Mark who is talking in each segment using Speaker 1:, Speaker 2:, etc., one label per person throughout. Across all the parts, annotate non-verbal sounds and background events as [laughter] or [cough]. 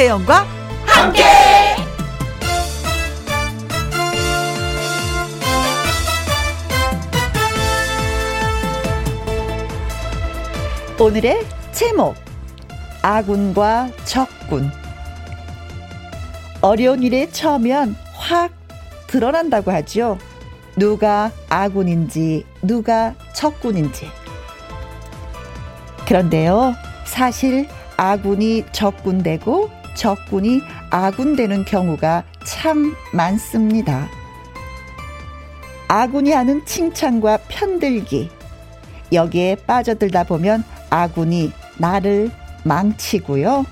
Speaker 1: 김혜영과 함께. 오늘의 제목 아군과 적군 어려운 일에 처하면 확 드러난다고 하죠. 누가 아군인지 누가 적군인지. 그런데요, 사실 아군이 적군되고 적군이 아군 되는 경우가 참 많습니다. 아군이 하는 칭찬과 편들기, 여기에 빠져들다 보면 아군이 나를 망치고요.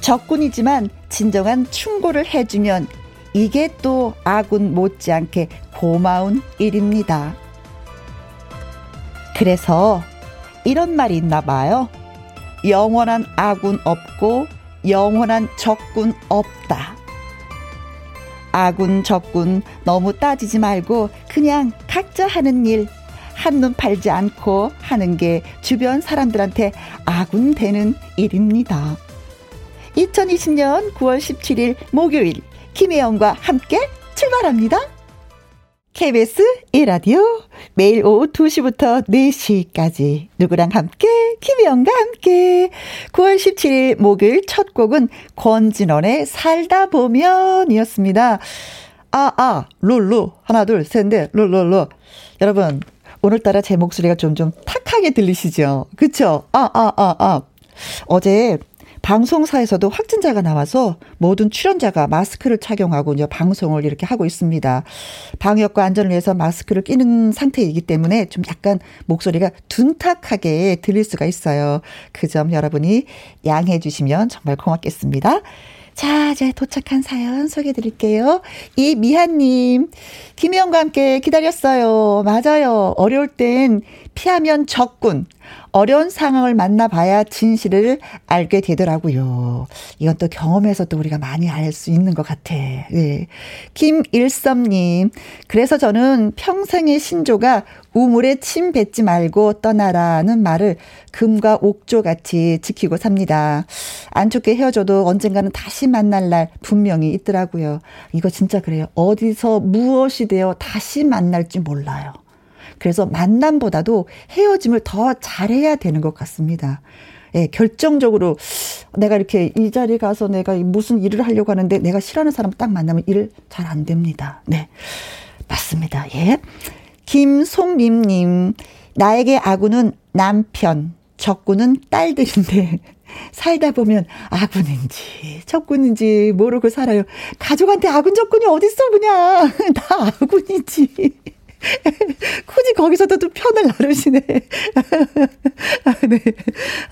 Speaker 1: 적군이지만 진정한 충고를 해주면 이게 또 아군 못지않게 고마운 일입니다. 그래서 이런 말이 있나 봐요. 영원한 아군 없고 영원한 적군 없다. 아군, 적군 너무 따지지 말고 그냥 각자 하는 일 한눈 팔지 않고 하는 게 주변 사람들한테 아군 되는 일입니다. 2020년 9월 17일 목요일 김혜영과 함께 출발합니다. KBS 1라디오 매일 오후 2시부터 4시까지 누구랑 함께 김혜영과 함께 9월 17일 목요일 첫 곡은 권진원의 살다 보면이었습니다. 아, 아, 룰루. 하나, 둘, 셋, 넷, 룰루루. 여러분, 오늘따라 제 목소리가 좀, 좀 탁하게 들리시죠? 그쵸? 아, 아, 아, 아. 어제 방송사에서도 확진자가 나와서 모든 출연자가 마스크를 착용하고 이제 방송을 이렇게 하고 있습니다. 방역과 안전을 위해서 마스크를 끼는 상태이기 때문에 좀 약간 목소리가 둔탁하게 들릴 수가 있어요. 그 점 여러분이 양해해 주시면 정말 고맙겠습니다. 자, 이제 도착한 사연 소개해 드릴게요. 이 미한님, 김혜영과 함께 기다렸어요. 맞아요. 어려울 땐 피하면 적군, 어려운 상황을 만나봐야 진실을 알게 되더라고요. 이건 또 경험에서 도 우리가 많이 알 수 있는 것 같아. 네. 김일섭님, 그래서 저는 평생의 신조가 우물에 침 뱉지 말고 떠나라는 말을 금과 옥조 같이 지키고 삽니다. 안 좋게 헤어져도 언젠가는 다시 만날 날 분명히 있더라고요. 이거 진짜 그래요. 어디서 무엇이 되어 다시 만날지 몰라요. 그래서 만남보다도 헤어짐을 더 잘해야 되는 것 같습니다. 예, 결정적으로 내가 이렇게 이 자리에 가서 내가 무슨 일을 하려고 하는데 내가 싫어하는 사람 딱 만나면 일 잘 안 됩니다. 네. 맞습니다. 예. 김송림님, 나에게 아군은 남편, 적군은 딸들인데, [laughs] 살다 보면 아군인지 적군인지 모르고 살아요. 가족한테 아군 적군이 어딨어 그냥 [laughs] 다 아군이지. [laughs] 굳이 거기서도 또 편을 나르시네. [laughs] 네.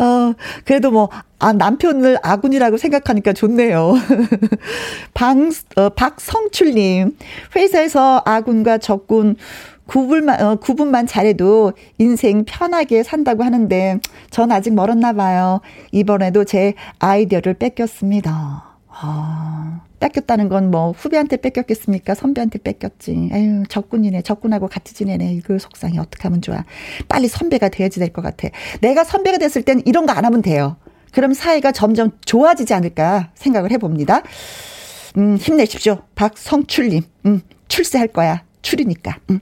Speaker 1: 어, 그래도 뭐, 아, 남편을 아군이라고 생각하니까 좋네요. [laughs] 방, 어, 박성출님, 회사에서 아군과 적군, 구분만, 어, 구분만 잘해도 인생 편하게 산다고 하는데, 전 아직 멀었나 봐요. 이번에도 제 아이디어를 뺏겼습니다. 아, 뺏겼다는 건 뭐 후배한테 뺏겼겠습니까? 선배한테 뺏겼지. 에휴, 적군이네. 적군하고 같이 지내네. 이거 속상해. 어떻게 하면 좋아. 빨리 선배가 돼야지 될 것 같아. 내가 선배가 됐을 땐 이런 거 안 하면 돼요. 그럼 사이가 점점 좋아지지 않을까 생각을 해봅니다. 음, 힘내십시오. 박성출님. 음, 출세할 거야. 출이니까. 음.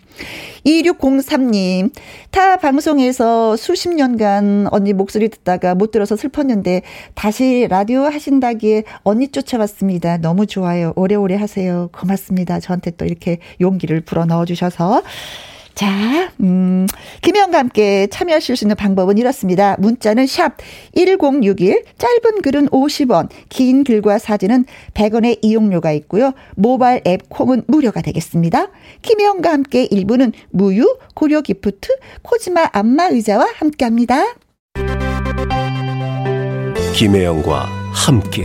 Speaker 1: 2603님, 타 방송에서 수십 년간 언니 목소리 듣다가 못 들어서 슬펐는데 다시 라디오 하신다기에 언니 쫓아왔습니다. 너무 좋아요. 오래오래 하세요. 고맙습니다. 저한테 또 이렇게 용기를 불어 넣어주셔서. 자, 음, 김혜영과 함께 참여하실 수 있는 방법은 이렇습니다. 문자는 샵 1061, 짧은 글은 50원, 긴 글과 사진은 100원의 이용료가 있고요. 모바일 앱 콩은 무료가 되겠습니다. 김혜영과 함께 1부는 무유, 고려 기프트, 코지마 안마 의자와 함께 합니다.
Speaker 2: 김혜영과 함께.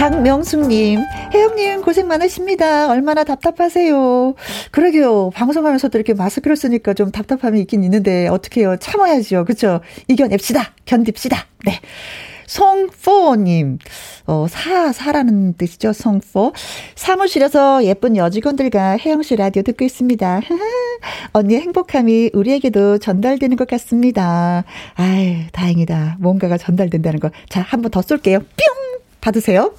Speaker 1: 박명숙님, 혜영님 고생 많으십니다. 얼마나 답답하세요. 그러게요. 방송하면서도 이렇게 마스크를 쓰니까 좀 답답함이 있긴 있는데 어떻게 해요? 참아야죠. 그쵸? 이겨냅시다. 견딥시다. 네. 송포님, 어, 사, 사라는 뜻이죠, 송포. 사무실에서 예쁜 여직원들과 혜영 씨 라디오 듣고 있습니다. [laughs] 언니의 행복함이 우리에게도 전달되는 것 같습니다. 아유, 다행이다. 뭔가가 전달된다는 거. 자, 한 번 더 쏠게요. 뿅! 받으세요.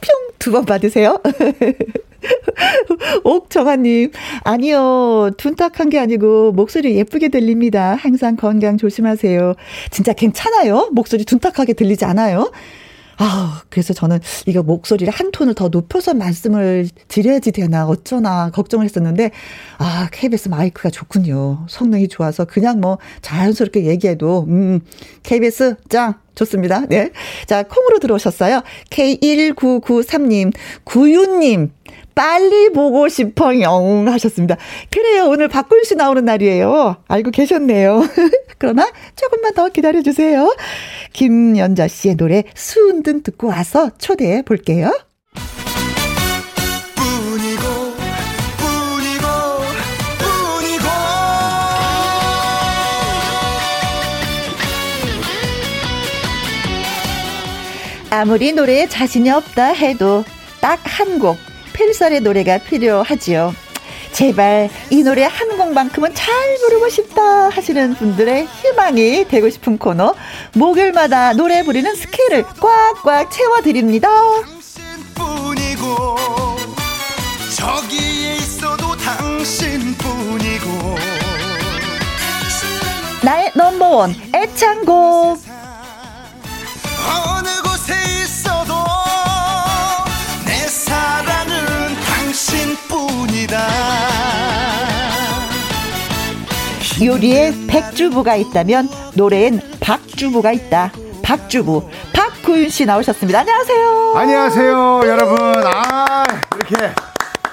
Speaker 1: 뿅뿅 두 번 받으세요. [laughs] 옥정아님, 아니요. 둔탁한 게 아니고, 목소리 예쁘게 들립니다. 항상 건강 조심하세요. 진짜 괜찮아요? 목소리 둔탁하게 들리지 않아요? 아, 그래서 저는 이거 목소리를 한 톤을 더 높여서 말씀을 드려야지 되나 어쩌나 걱정을 했었는데 아, KBS 마이크가 좋군요. 성능이 좋아서 그냥 뭐 자연스럽게 얘기해도 음, KBS 짱 좋습니다. 네. 자, 콩으로 들어오셨어요. K1993님, 구윤님, 빨리 보고 싶어 영 하셨습니다. 그래요. 오늘 박군 씨 나오는 날이에요. 알고 계셨네요. [laughs] 그러나 조금만 더 기다려 주세요. 김연자 씨의 노래 수은등 듣고 와서 초대해 볼게요. 아무리 노래에 자신이 없다 해도 딱 한 곡 필살의 노래가 필요하지요. 제발 이 노래 한 곡만큼은 잘 부르고 싶다 하시는 분들의 희망이 되고 싶은 코너 목요일마다 노래 부르는 스케일을 꽉꽉 채워드립니다. 당신뿐이고 저기에 있어도 당신뿐이고 나의 넘버원 애창곡 요리에 백주부가 있다면 노래엔 박주부가 있다 박주부 박구윤 씨 나오셨습니다 안녕하세요
Speaker 3: 안녕하세요 여러분 아 이렇게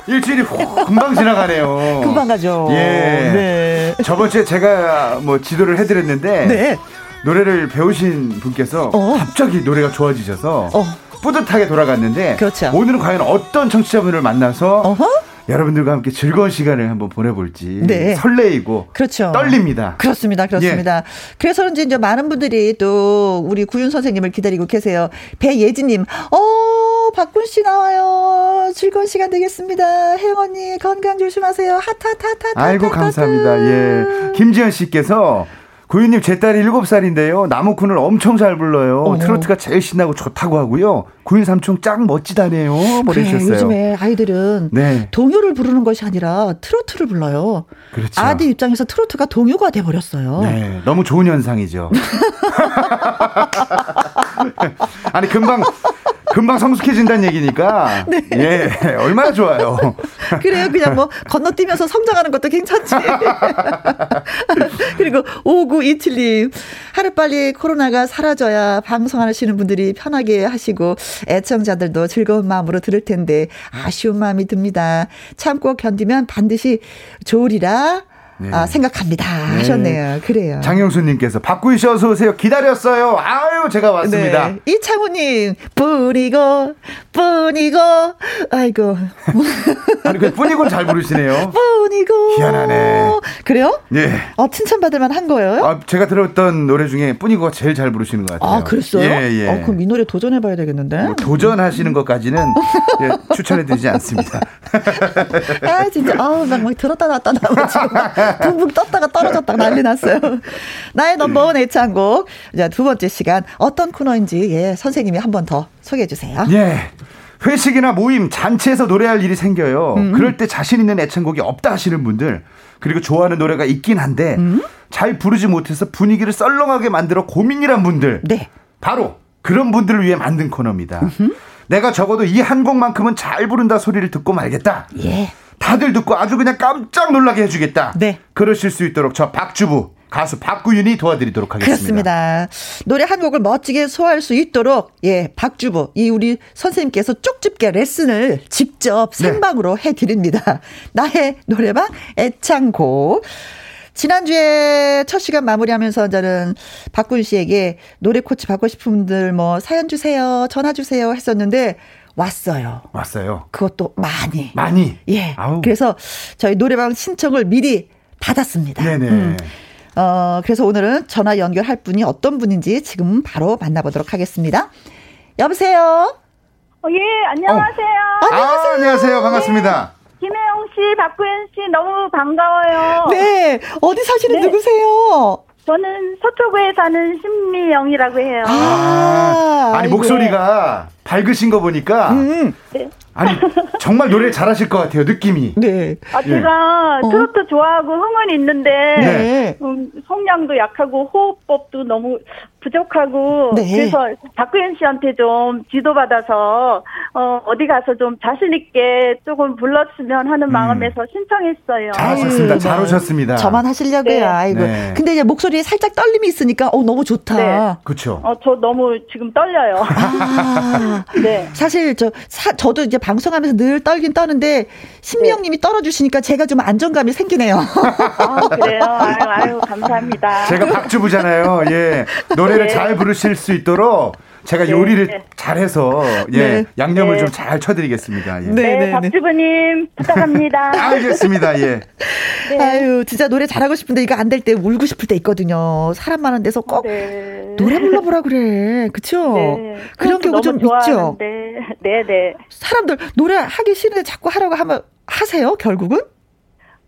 Speaker 3: 일주일이 금방 지나가네요. [laughs]
Speaker 1: 금방 가죠.
Speaker 3: 예. 네. 저번 주에 제가 뭐 지도를 해드렸는데 네. 노래를 배우신 분께서 어. 갑자기 노래가 좋아지셔서 어. 뿌듯하게 돌아갔는데 그렇죠. 오늘은 과연 어떤 청취자분을 만나서 어허? 여러분들과 함께 즐거운 시간을 한번 보내볼지 네. 설레이고 그렇죠. 떨립니다.
Speaker 1: 그렇습니다. 그렇습니다. 예. 그래서 그런지 이제 많은 분들이 또 우리 구윤 선생님을 기다리고 계세요. 배예진님, 어 박군 씨 나와요. 즐거운 시간 되겠습니다. 혜영 언니 건강 조심하세요. 하타타타.
Speaker 3: 아이고 감사합니다. 예, 김지현 씨께서 구윤님 제 딸이 7살인데요. 나무꾼을 엄청 잘 불러요. 어. 트로트가 제일 신나고 좋다고 하고요. 구윤 삼촌 짱 멋지다네요. 보내주셨어요.
Speaker 1: 그래, 요즘에 아이들은 네. 동요를 부르는 것이 아니라 트로트를 불러요. 그렇죠. 아들 입장에서 트로트가 동요가 돼버렸어요.
Speaker 3: 네, 너무 좋은 현상이죠. [laughs] [laughs] 아니 금방 금방 성숙해진다는 얘기니까. [laughs] 네. 예, 얼마나 좋아요. [laughs]
Speaker 1: 그래요. 그냥 뭐 건너뛰면서 성장하는 것도 괜찮지. 그리고 5927님. 하루빨리 코로나가 사라져야 방송하시는 분들이 편하게 하시고 애청자들도 즐거운 마음으로 들을 텐데 아쉬운 마음이 듭니다. 참고 견디면 반드시 좋으리라 네. 아, 생각합니다. 네. 하셨네요. 그래요.
Speaker 3: 장영수님께서 씨 어서 오세요. 기다렸어요. 아유, 제가 왔습니다. 네.
Speaker 1: 이창우님, 뿐이고, 뿐이고, 아이고.
Speaker 3: 아니, 그 뿐이고 잘 부르시네요. [laughs]
Speaker 1: 뿐이고.
Speaker 3: 희한하네.
Speaker 1: 그래요? 네. 어, 칭찬받을 만 한 거예요?
Speaker 3: 아, 제가 들었던 노래 중에 뿐이고가 제일 잘 부르시는 것 같아요.
Speaker 1: 아, 그랬어요? 예, 예. 어, 그럼 이 노래 도전해봐야 되겠는데? 뭐,
Speaker 3: 도전하시는 것까지는 예, 추천해드리지 않습니다. [laughs]
Speaker 1: 아, 진짜. 아우, 막 들었다 놨다 나고 지금. 붕붕 떴다가 떨어졌다가 난리 났어요. 나의 넘버원 애창곡. 자, 두 번째 시간 어떤 코너인지 예, 선생님이 한 번 더 소개해 주세요.
Speaker 3: 예. 회식이나 모임, 잔치에서 노래할 일이 생겨요. 음. 그럴 때 자신 있는 애창곡이 없다 하시는 분들 그리고 좋아하는 노래가 있긴 한데 음? 잘 부르지 못해서 분위기를 썰렁하게 만들어 고민이란 분들. 네. 바로 그런 분들을 위해 만든 코너입니다. 음흠. 내가 적어도 이 한 곡만큼은 잘 부른다 소리를 듣고 말겠다. 예. 다들 듣고 아주 그냥 깜짝 놀라게 해주겠다. 네. 그러실 수 있도록 저 박주부 가수 박구윤이 도와드리도록 하겠습니다.
Speaker 1: 그렇습니다. 노래 한 곡을 멋지게 소화할 수 있도록 예 박주부 이 우리 선생님께서 쪽집게 레슨을 직접 네. 생방으로 네. 해드립니다. [laughs] 나의 노래방 애창곡. 지난주에 첫 시간 마무리하면서 저는 박군 씨에게 노래 코치 받고 싶은 분들 뭐 사연 주세요, 전화 주세요 했었는데 왔어요.
Speaker 3: 왔어요.
Speaker 1: 그것도 많이.
Speaker 3: 많이.
Speaker 1: 예. 아우. 그래서 저희 노래방 신청을 미리 받았습니다. 네네. 음. 어, 그래서 오늘은 전화 연결할 분이 어떤 분인지 지금 바로 만나보도록 하겠습니다. 여보세요?
Speaker 4: 어, 예, 안녕하세요.
Speaker 3: 어. 안녕하세요. 아, 안녕하세요. 반갑습니다.
Speaker 4: 네. 김혜영 씨, 박구현 씨 너무 반가워요.
Speaker 1: 네. 어디 사시는 네. 누구세요?
Speaker 4: 저는 서초구에 사는 신미영이라고 해요.
Speaker 3: 아, 아 니, 목소리가 밝으신 거 보니까. 음. 네. 아니 정말 노래 잘하실 것 같아요 느낌이.
Speaker 4: 네. 아 제가 예. 트로트 좋아하고 흥은 있는데 네. 음, 성량도 약하고 호흡법도 너무 부족하고 네. 그래서 박구현 씨한테 좀 지도받아서 어, 어디 가서 좀 자신 있게 조금 불렀으면 하는 음. 마음에서 신청했어요.
Speaker 3: 잘하셨습니다. 잘 오셨습니다.
Speaker 1: 저만 하시려고요. 네. 아이고. 네. 근데 이제 목소리에 살짝 떨림이 있으니까 어 너무 좋다. 네.
Speaker 3: 그렇죠.
Speaker 4: 어, 저 너무 지금 떨려요. 아, [laughs]
Speaker 1: 네. 사실 저 사, 저도 이제 방송하면서 늘 떨긴 떠는데 신미영 님이 네. 떨어 주시니까 제가 좀 안정감이 생기네요.
Speaker 4: 아, 그래요. 아유, 아유 감사합니다.
Speaker 3: 제가 박주부잖아요. 예. 노래 노래를 네. 잘 부르실 수 있도록 제가 네, 요리를 네. 잘해서 예 네. 양념을 네. 좀잘 쳐드리겠습니다.
Speaker 4: 예. 네, 네 박주부님 부탁합니다. [laughs]
Speaker 3: 알겠습니다. 예.
Speaker 1: 네. 아유 진짜 노래 잘하고 싶은데 이거 안 될 때 울고 싶을 때 있거든요. 사람 많은 데서 꼭 노래 불러보라 그래, 그렇죠? 그런 경우 좀 있죠.
Speaker 4: 네, 네.
Speaker 1: 사람들 노래 하기 싫은데 자꾸 하라고 하면 하세요 결국은?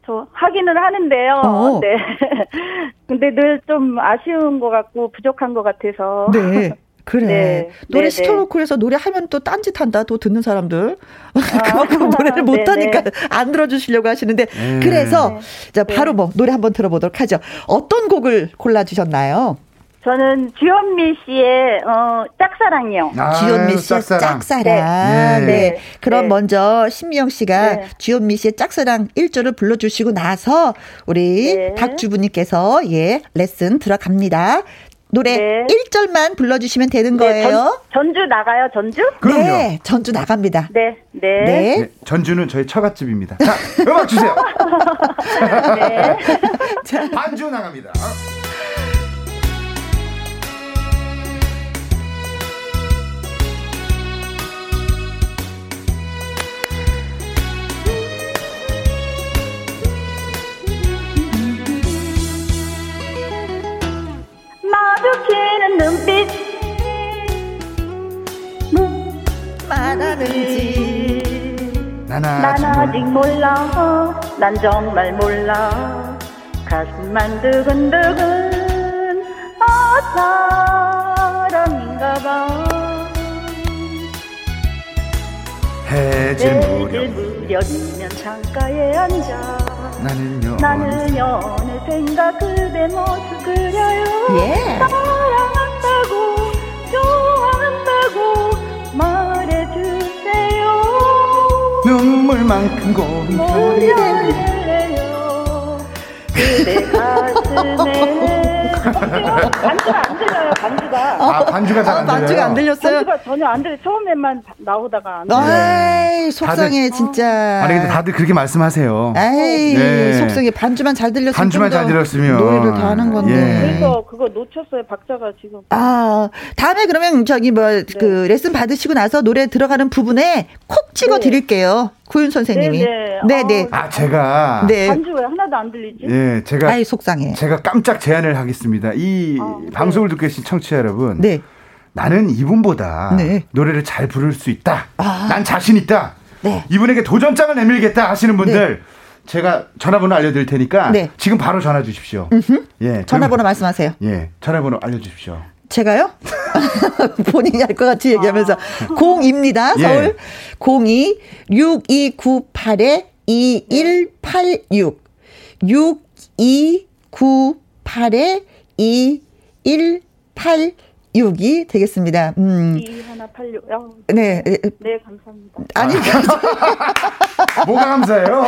Speaker 4: 저 하기는 하는데요. 어. 네. [laughs] 근데 늘 좀 아쉬운 것 같고 부족한 것 같아서.
Speaker 1: 네. 그래. [laughs] 네. 노래 네, 네. 시켜놓고 해서 노래하면 또 딴짓한다. 또 듣는 사람들. [laughs] 아, 그만큼 노래를 못하니까 안 들어주시려고 하시는데. 음. 그래서 자 바로 뭐 노래 한번 들어보도록 하죠. 어떤 곡을 골라주셨나요?
Speaker 4: 저는 주현미 씨의 어 짝사랑이요.
Speaker 1: 아, 주현미 씨의 짝사랑. 짝사랑. 네. 네. 네. 그럼 네. 먼저 신미영 씨가 네. 주현미 씨의 짝사랑 1조를 불러주시고 나서 우리 네. 박주부님께서 예 레슨 들어갑니다. 노래 네. 1절만 불러주시면 되는 네, 거예요.
Speaker 4: 전, 주 나가요, 전주?
Speaker 3: 그럼요.
Speaker 1: 네, 전주 나갑니다.
Speaker 4: 네, 네.
Speaker 3: 네. 전주는 저희 처갓집입니다. 자, 음악 주세요. [laughs] 네. 자, [laughs] 반주 나갑니다.
Speaker 4: 마주치는 눈빛.
Speaker 1: 말하는지.
Speaker 4: 난 아직 몰라. 난 정말 몰라. 가슴만 두근두근 아 사랑인가 봐.
Speaker 3: 해질 무렵.
Speaker 4: 무렵이면 창가에 앉아
Speaker 3: 나는요
Speaker 4: 나는요 어느샌가 그대 모습 그려요. 예. 사랑한다고 좋아한다고 말해주세요.
Speaker 3: 눈물만큼 고운
Speaker 4: 별이 되요? 그대 가슴에 [laughs] 반주가 안 들려요, 반주가.
Speaker 3: 아, 반주가 잘안
Speaker 1: 아, 반주가 안 들렸어요?
Speaker 4: 반주가 전혀 안 들려. 처음에만 나오다가 안
Speaker 1: 들려요. 아이, 속상해, 다들, 진짜.
Speaker 3: 아니, 근데 다들 그렇게 말씀하세요.
Speaker 1: 에이, 네. 속상해. 반주만 잘 들렸으면.
Speaker 3: 반주만 잘 들었으면.
Speaker 1: 노래를 다 하는 건데.
Speaker 4: 예. 그래서 그거 놓쳤어요, 박자가 지금.
Speaker 1: 아, 다음에 그러면 저기 뭐, 네. 그, 레슨 받으시고 나서 노래 들어가는 부분에 콕 찍어 네. 드릴게요. 구윤 선생님이. 네네. 네.
Speaker 3: 아, 제가.
Speaker 4: 네. 반주 왜 하나도 안 들리지?
Speaker 3: 예, 제가.
Speaker 1: 아이, 속상해.
Speaker 3: 제가 깜짝 제안을 하겠습니다. 이 아, 네. 방송을 듣고 계신 청취자 여러분. 네. 나는 이분보다 네. 노래를 잘 부를 수 있다. 아. 난 자신 있다. 네. 이분에게 도전장을 내밀겠다 하시는 분들. 네. 제가 전화번호 알려드릴 테니까 네. 지금 바로 전화 주십시오.
Speaker 1: 음흠. 예, 전화번호 그럼, 말씀하세요.
Speaker 3: 예, 전화번호 알려주십시오.
Speaker 1: 제가요? [laughs] 본인이 할 것 같이 얘기하면서. 아. 02입니다. 서울. 예. 02 6298에 2186. 6298에 2186 6이 되겠습니다.
Speaker 4: 음. 2186.
Speaker 1: 네.
Speaker 4: 네, 감사합니다.
Speaker 1: 아니, [laughs]
Speaker 3: 뭐가 감사해요?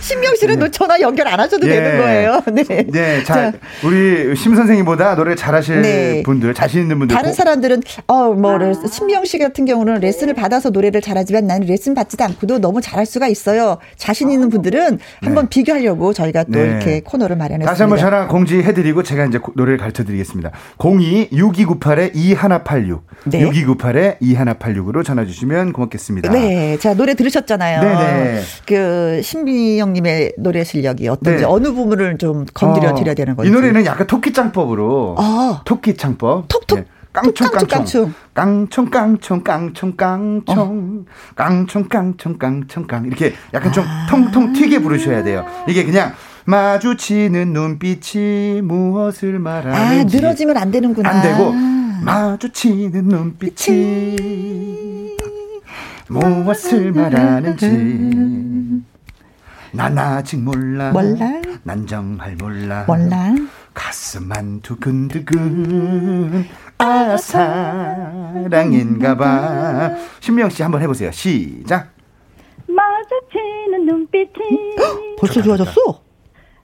Speaker 1: 신명 씨는 네. 전화 연결 안 하셔도 예. 되는 거예요. 네.
Speaker 3: 네. 자, 자, 우리 심 선생님보다 노래 잘하실 네. 분들, 자신 있는 분들.
Speaker 1: 다른 사람들은, 어, 뭐, 아. 신명 씨 같은 경우는 레슨을 받아서 노래를 잘하지만 나는 레슨 받지도 않고도 너무 잘할 수가 있어요. 자신 있는 분들은 한번 네. 비교하려고 저희가 또 네. 이렇게 코너를 마련했습니다.
Speaker 3: 다시 한번 전화 공지해드리고 제가 이제 노래를 가르쳐 드리겠습니다. 02 6298에 2186. 네. 6298에 2186으로 전화 주시면 고맙겠습니다.
Speaker 1: 네. 자, 노래 들으셨잖아요. 네네. 그, 신비영 님의 노래 실력이 어떤지 네. 어느 부분을 좀 건드려 드려야 되는 건지.
Speaker 3: 이 노래는 약간 토끼짱법으로. 아. 토끼짱법.
Speaker 1: 톡톡. 네. 깡총 깡총
Speaker 3: 깡총 깡총 깡총 깡총 깡총 깡총 깡총 깡 이렇게 약간 좀 아. 통통 튀게 부르셔야 돼요. 이게 그냥 마주치는 눈빛이 무엇을 말하는지
Speaker 1: 아, 늘어지면 안 되는구나.
Speaker 3: 안 되고 마주치는 눈빛이 무엇을 말하는지 난 아직 몰라.
Speaker 1: 몰라?
Speaker 3: 난 정말 몰라.
Speaker 1: 몰라?
Speaker 3: 가슴만 두근두근. 아 사랑인가 봐. 신미영 씨 한번 해보세요. 시작.
Speaker 4: 마주치는 눈빛이
Speaker 1: 벌써 좋아졌어?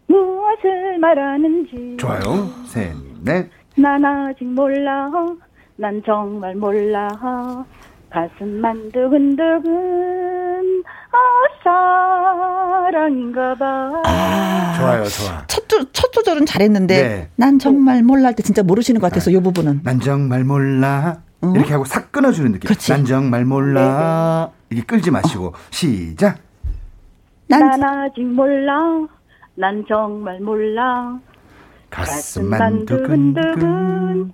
Speaker 4: 무엇을 말하는지.
Speaker 3: 좋아요. 셋 넷
Speaker 4: 난 아직 몰라. 난 정말 몰라. 가슴만 두근두근. 아, 사랑인가 봐.
Speaker 3: 아, 좋아요, 좋아.
Speaker 1: 첫, 첫 조절은 잘했는데, 네. 난 정말 몰라 할 때 진짜 모르시는 것 같아서, 이 부분은.
Speaker 3: 난 정말 몰라. 어? 이렇게 하고 싹 끊어주는 느낌. 그렇지. 난 정말 몰라. 네, 네. 이게 끌지 마시고, 어. 시작.
Speaker 4: 난, 난 아직 몰라. 난 정말 몰라.
Speaker 3: 가슴만 두근두근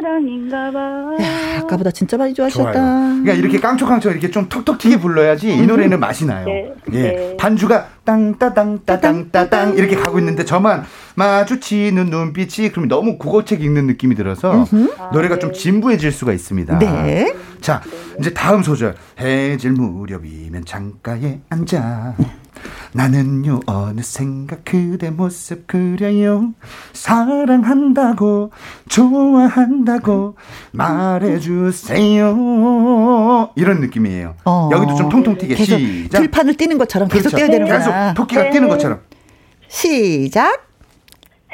Speaker 4: 사랑인가 봐.
Speaker 1: 야, 아까보다 진짜 많이 좋아하셨다.
Speaker 3: 그러니까 이렇게 깡초깡초 이렇게 좀 톡톡 튀게 불러야지 이 노래는 맛이 나요. 네. 예. 네. 반주가 땅따당 따당 따당 이렇게 가고 있는데 저만 마주치는 눈빛이 그럼 너무 국어책 읽는 느낌이 들어서 아, 노래가 네. 좀 진부해질 수가 있습니다. 네. 자, 이제 다음 소절. 해질 무렵이면 창가에 앉아 나는요 어느샌가 그대 모습 그려요. 사랑한다고 좋아한다고 말해주세요. 이런 느낌이에요. 어, 여기도 좀 통통 튀게. 시작.
Speaker 1: 들판을 뛰는 것처럼 계속 그렇죠. 뛰어야 되는 거야
Speaker 3: 계속 토끼가 네. 뛰는 것처럼.
Speaker 1: 시작.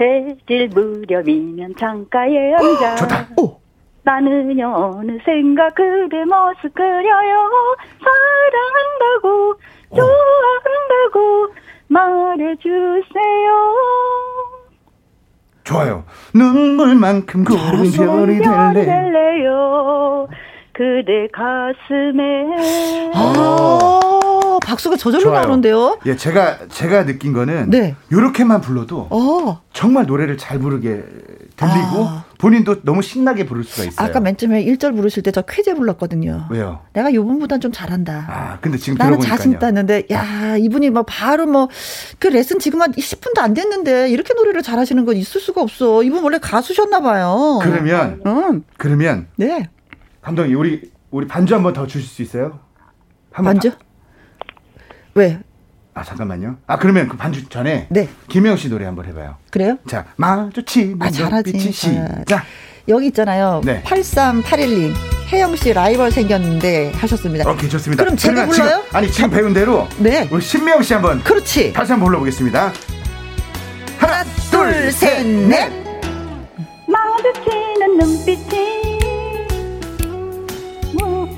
Speaker 4: 해질 무렵이면 창가에 앉아.
Speaker 3: 좋다. 오.
Speaker 4: 나는요 어느샌가 그대 모습 그려요. 사랑한다고 좋아한다고 말해주세요.
Speaker 3: 좋아요. 눈물만큼 고운 별이 될래 요.
Speaker 4: 그대 가슴에.
Speaker 1: 아, 박수가 저절로 좋아요. 나오는데요?
Speaker 3: 예, 제가, 제가 느낀 거는. 네. 요렇게만 불러도. 어. 정말 노래를 잘 부르게 들리고 아. 본인도 너무 신나게 부를 수가 있어요.
Speaker 1: 아까 맨 처음에 1절 부르실 때 저 쾌제 불렀거든요.
Speaker 3: 왜요?
Speaker 1: 내가 요번보단 좀 잘한다.
Speaker 3: 아, 근데 지금
Speaker 1: 나는 자신 있다는데 야, 이분이 뭐 바로 뭐 그 레슨 지금 한 10분도 안 됐는데 이렇게 노래를 잘하시는 건 있을 수가 없어. 이분 원래 가수셨나 봐요.
Speaker 3: 그러면 응. 그러면 네. 감독님 우리 우리 반주 한번 더 주실 수 있어요?
Speaker 1: 반주? 바... 왜?
Speaker 3: 아 잠깐만요. 아 그러면 그 반주 전에 네. 김영 씨 노래 한번 해봐요.
Speaker 1: 그래요?
Speaker 3: 자 마주치 아 잘하지. 시작.
Speaker 1: 여기 있잖아요. 네. 8381님 혜영 씨 라이벌 생겼는데 하셨습니다.
Speaker 3: 오케이 좋습니다.
Speaker 1: 그럼 제가 불러요?
Speaker 3: 지금, 아니 지금 배운 대로 네. 우리 신미영 씨 한번
Speaker 1: 그렇지.
Speaker 3: 다시 한번 불러보겠습니다.
Speaker 1: 하나 둘셋 넷.
Speaker 4: 마주치는 눈빛이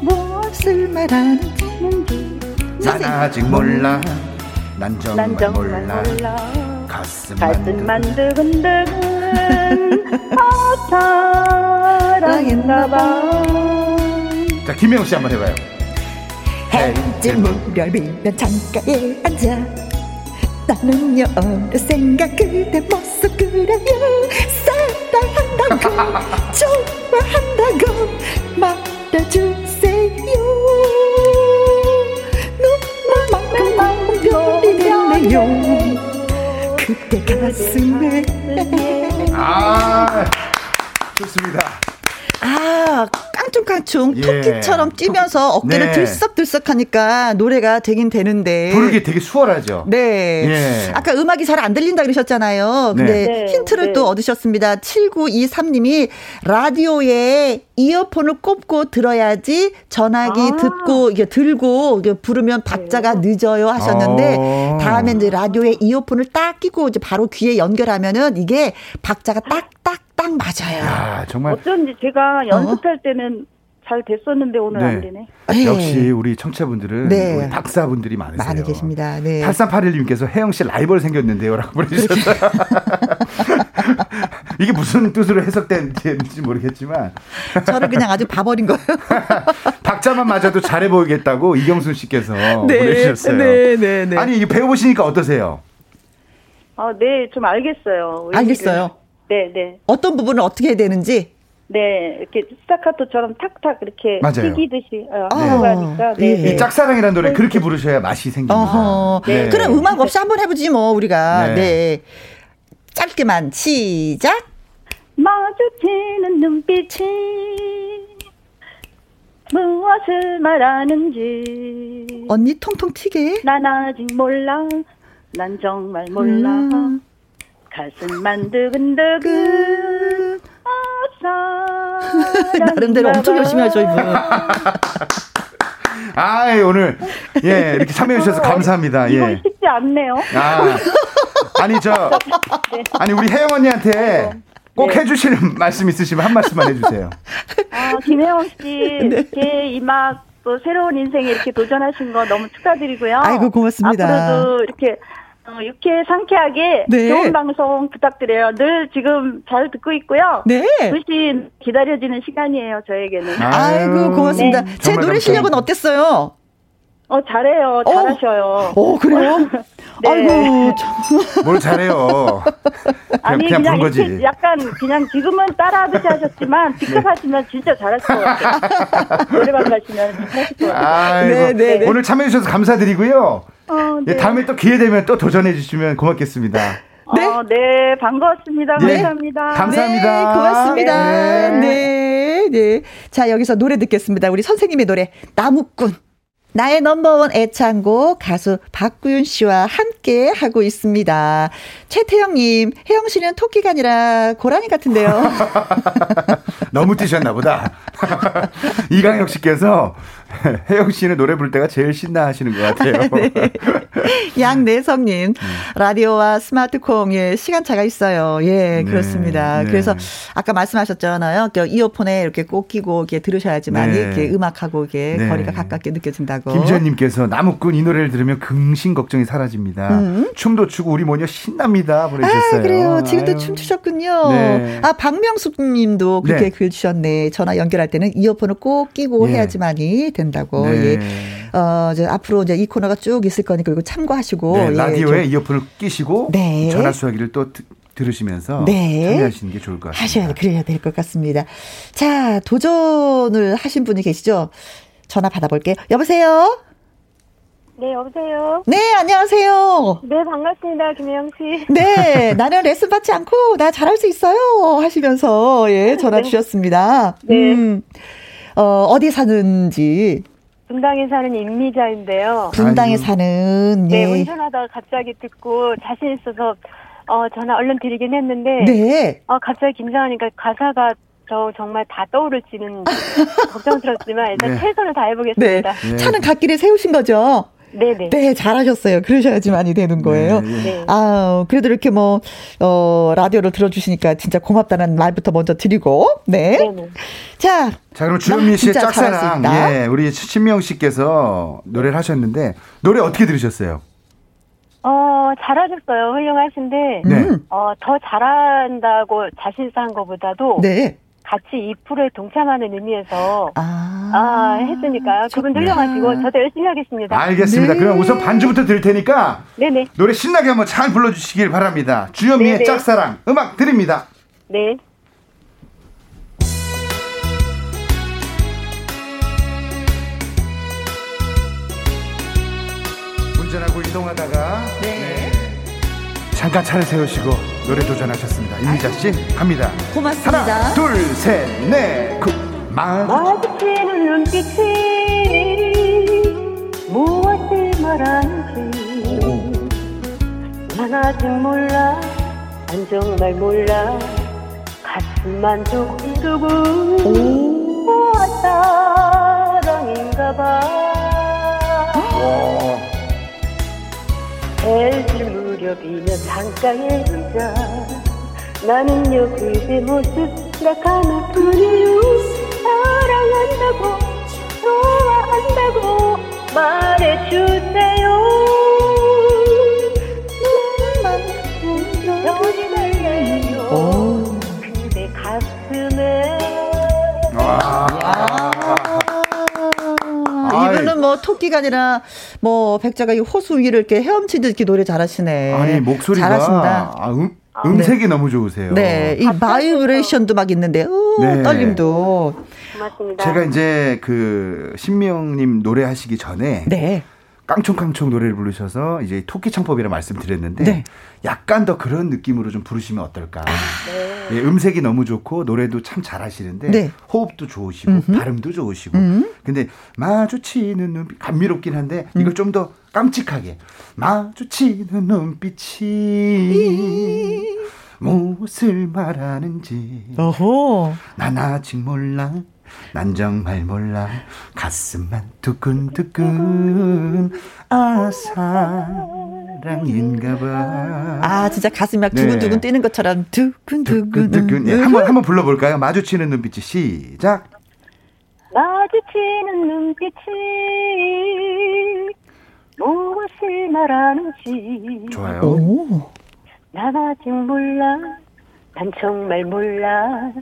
Speaker 1: 무엇을 말하는지
Speaker 3: 난 아직 몰라. 난 정말, 난 정말 몰라. 몰라. 가슴만,
Speaker 4: 두근두근 아, 사랑했나봐.
Speaker 3: 자 김혜영 씨 한번 해봐요.
Speaker 1: 해질 무렵 이면 창가에 앉아. 나는요 어느샌가 그대 모습 그려요 사랑한다고 [laughs] 좋아한다고 말해주세요. 별 이래요. 그때 가슴에.
Speaker 3: 아 좋습니다.
Speaker 1: 아 깡충깡충 예. 토끼처럼 뛰면서 어깨를 네. 들썩들썩 하니까 노래가 되긴 되는데
Speaker 3: 부르기 되게 수월하죠.
Speaker 1: 네. 예. 아까 음악이 잘 안 들린다 그러셨잖아요. 근데 네. 힌트를 네. 또 얻으셨습니다. 7923님이 라디오에 이어폰을 꼽고 들어야지 전화기 아. 듣고 이게 들고 이게 부르면 박자가 네. 늦어요 하셨는데 어. 다음에 이제 라디오에 이어폰을 딱 끼고 이제 바로 귀에 연결하면은 이게 박자가 딱딱 딱 맞아요.
Speaker 3: 야, 정말
Speaker 4: 어쩐지 제가 연습할 때는 잘 됐었는데 오늘 네. 안 되네. 네.
Speaker 3: 역시 우리 청취자분들은 네. 우리 박사분들이 많으세요.
Speaker 1: 많이 계십니다. 네.
Speaker 3: 8381님께서 혜영 씨 라이벌 생겼는데요. 라고 보내주셨어요. [laughs] 이게 무슨 뜻으로 해석된지 모르겠지만.
Speaker 1: 저를 그냥 아주 봐버린 거예요. [laughs]
Speaker 3: 박자만 맞아도 잘해 보이겠다고 이경순 씨께서 네. 보내주셨어요. 네, 네, 네. 아니, 배워보시니까 어떠세요?
Speaker 4: 아, 네, 좀 알겠어요.
Speaker 1: 알겠어요.
Speaker 4: 네, 네.
Speaker 1: 어떤 부분을 어떻게 해야 되는지?
Speaker 4: 네, 이렇게 스타카토처럼 탁탁 이렇게
Speaker 3: 맞아요.
Speaker 4: 튀기듯이 어, 들어가니까. 네.
Speaker 3: 네. 이 짝사랑이라는 노래 그렇게 부르셔야 맛이 생깁니다.
Speaker 1: 네. 그럼 음악 없이 한번 해보지 뭐 우리가. 네. 네. 짧게만 시작.
Speaker 4: 마주치는 눈빛이 무엇을 말하는지
Speaker 1: 언니 통통 튀게
Speaker 4: 난 아직 몰라 난 정말 몰라 음. 가슴만 두근두근 [laughs]
Speaker 1: 나름대로 엄청 열심히 하죠, 이분. [laughs]
Speaker 3: 아, 오늘 예 이렇게 참여해 주셔서 감사합니다.
Speaker 4: 예. 쉽지 않네요.
Speaker 3: 아, 아니 저 네. [laughs] 아니 우리 혜영 언니한테 꼭 네. 해주시는 말씀 있으시면 한 말씀만 해주세요.
Speaker 4: 아, 김혜영 씨, 네. 제 이막 또 새로운 인생에 이렇게 도전하신 거 너무 축하드리고요.
Speaker 1: 아이고 고맙습니다.
Speaker 4: 앞으로도 이렇게 어, 유쾌 상쾌하게 네. 좋은 방송 부탁드려요. 늘 지금 잘 듣고 있고요.
Speaker 1: 네.
Speaker 4: 훨씬 기다려지는 시간이에요, 저에게는.
Speaker 1: 아이고, 고맙습니다. 네. 제 노래 실력은 어땠어요?
Speaker 4: 어, 잘해요. 어. 잘하셔요.
Speaker 1: 어, 어 그래요? [laughs] 네. 아이고, [laughs]
Speaker 3: 뭘 잘해요. 그냥,
Speaker 4: 아니, 그냥, 그냥 거지. 약간, 그냥 지금은 따라하듯이 하셨지만, 직접 네. 하시면 진짜 잘하실 것 같아요. [laughs] 노래방 가시면 잘하실 것 같아요.
Speaker 3: 네, 네, 네. 오늘 참여해주셔서 감사드리고요. 어, 네. 예, 다음에 또 기회 되면 또 도전해 주시면 고맙겠습니다.
Speaker 4: 네. 어, 네, 반갑습니다. 네. 감사합니다.
Speaker 3: 감사합니다.
Speaker 1: 네, 고맙습니다. 네. 네, 네. 자, 여기서 노래 듣겠습니다. 우리 선생님의 노래, 나무꾼. 나의 넘버원 애창곡 가수 박구윤 씨와 함께 하고 있습니다. 최태영님, 혜영 씨는 토끼가 아니라 고라니 같은데요. [laughs]
Speaker 3: 너무 뛰셨나 보다. [laughs] 이강혁 씨께서 [laughs] 혜영 씨는 노래 부를 때가 제일 신나 하시는 것 같아요. [laughs] 네.
Speaker 1: 양내성님, 음. 라디오와 스마트콩, 예, 시간차가 있어요. 예, 네, 그렇습니다. 네. 그래서 아까 말씀하셨잖아요. 이어폰에 이렇게 꼭 끼고 이렇게 들으셔야지만 네. 이렇게 음악하고 이게 네. 거리가 가깝게 느껴진다고.
Speaker 3: 김지현님께서 나무꾼 이 노래를 들으면 긍신 걱정이 사라집니다. 음. 춤도 추고 우리 모녀 신납니다. 보내주셨어요.
Speaker 1: 아, 그래요. 지금도 아유. 춤추셨군요. 네. 아, 박명숙 님도 그렇게 네. 글 주셨네. 전화 연결할 때는 이어폰을 꼭 끼고 해야지만이 된다고. 네. 예. 어, 이제 앞으로 이제 이 코너가 쭉 있을 거니까 이거 참고하시고. 네,
Speaker 3: 예, 라디오에 좀. 이어폰을 끼시고 네. 전화 수화기를 또 들으시면서 네. 참여하시는 게 좋을 것 같습니다.
Speaker 1: 하셔야 그래야 될 것 같습니다. 자, 도전을 하신 분이 계시죠? 전화 받아볼게요. 여보세요?
Speaker 4: 네, 여보세요?
Speaker 1: 네, 안녕하세요.
Speaker 4: 네, 반갑습니다, 김혜영 씨.
Speaker 1: 네, 나는 레슨 받지 않고 나 잘할 수 있어요 하시면서 예, 전화 네. 주셨습니다. 네. 음. 어, 어디 사는지.
Speaker 4: 분당에 사는 임미자인데요.
Speaker 1: 분당에 아유. 사는
Speaker 4: 네, 예. 네, 운전하다가 갑자기 듣고 자신 있어서 어 전화 얼른 드리긴 했는데
Speaker 1: 네.
Speaker 4: 어 갑자기 긴장하니까 가사가 저 정말 다 떠오를지는 [laughs] 걱정스럽지만 일단 네. 최선을 다해보겠습니다.
Speaker 1: 네. 차는 갓길에 세우신 거죠?
Speaker 4: 네네.
Speaker 1: 네, 잘하셨어요. 그러셔야지 많이 되는 거예요. 네, 네. 아, 그래도 이렇게 뭐, 어, 라디오를 들어주시니까 진짜 고맙다는 말부터 먼저 드리고, 네. 네네. 자.
Speaker 3: 자, 그럼 주현미 씨의 짝사랑. 예, 우리 신명 씨께서 노래를 하셨는데, 노래 어떻게 들으셨어요?
Speaker 4: 어, 잘하셨어요. 훌륭하신데, 네. 어, 더 잘한다고 자신있어 한 것보다도,
Speaker 1: 네.
Speaker 4: 같이 2%에 동참하는 의미에서 아, 아 했으니까요. 그분 훌륭하시고 저도 열심히 하겠습니다.
Speaker 3: 알겠습니다. 네. 그럼 우선 반주부터 드릴 테니까 네네. 노래 신나게 한번 잘 불러주시길 바랍니다. 주현미의 네네. 짝사랑 음악 드립니다.
Speaker 4: 네.
Speaker 3: 운전하고 이동하다가 네. 네. 잠깐 차를 세우시고 노래 도전하셨습니다. 임미자 씨 갑니다.
Speaker 1: 고맙습니다.
Speaker 3: 하나, 둘, 셋, 넷, 구.
Speaker 4: 마주치는 눈빛이 무엇을 말하는지 난 아직 몰라 난 정말 몰라 가슴만 두근두근 무엇 사랑인가 봐 해질 무렵이면 창가에 앉아 나는요 그대 모습 생각하는 뿐이요 사랑한다고 좋아한다고 말해주세요. 별이 달래요 그대 가슴에.
Speaker 1: 이 분은 뭐 토끼가 아니라 뭐 백자가 이 호수 위를 이렇게 헤엄치듯 이렇게 노래 잘하시네.
Speaker 3: 아니 목소리가 잘하신다. 아, 음, 음색이 네. 너무 좋으세요.
Speaker 1: 네, 이 바이브레이션도 막 있는데, 오, 네. 떨림도.
Speaker 4: 고맙습니다.
Speaker 3: 제가 이제 그 신명님 노래하시기 전에 네. 깡총깡총 노래를 부르셔서 이제 토끼 창법이라 말씀드렸는데 네. 약간 더 그런 느낌으로 좀 부르시면 어떨까. 아. 네. 예, 음색이 너무 좋고 노래도 참 잘하시는데 네. 호흡도 좋으시고 음흠. 발음도 좋으시고 음. 근데 마주치는 눈빛 감미롭긴 한데 음. 이걸 좀 더 깜찍하게 마주치는 눈빛이 무엇을 말하는지 어허. 난 아직 몰라 난 정말 몰라. 가슴만 두근두근 아 사랑인가 봐 아
Speaker 1: 진짜 가슴이 막 두근두근 네. 뛰는 것처럼 두근두근 두근두근
Speaker 3: 네, 한번 한번 불러볼까요? 마주치는 눈빛이. 시작.
Speaker 4: 마주치는 눈빛이 무엇을 말하는지.
Speaker 3: 좋아요. 오.
Speaker 4: 난 아직 몰라. 난 정말 몰라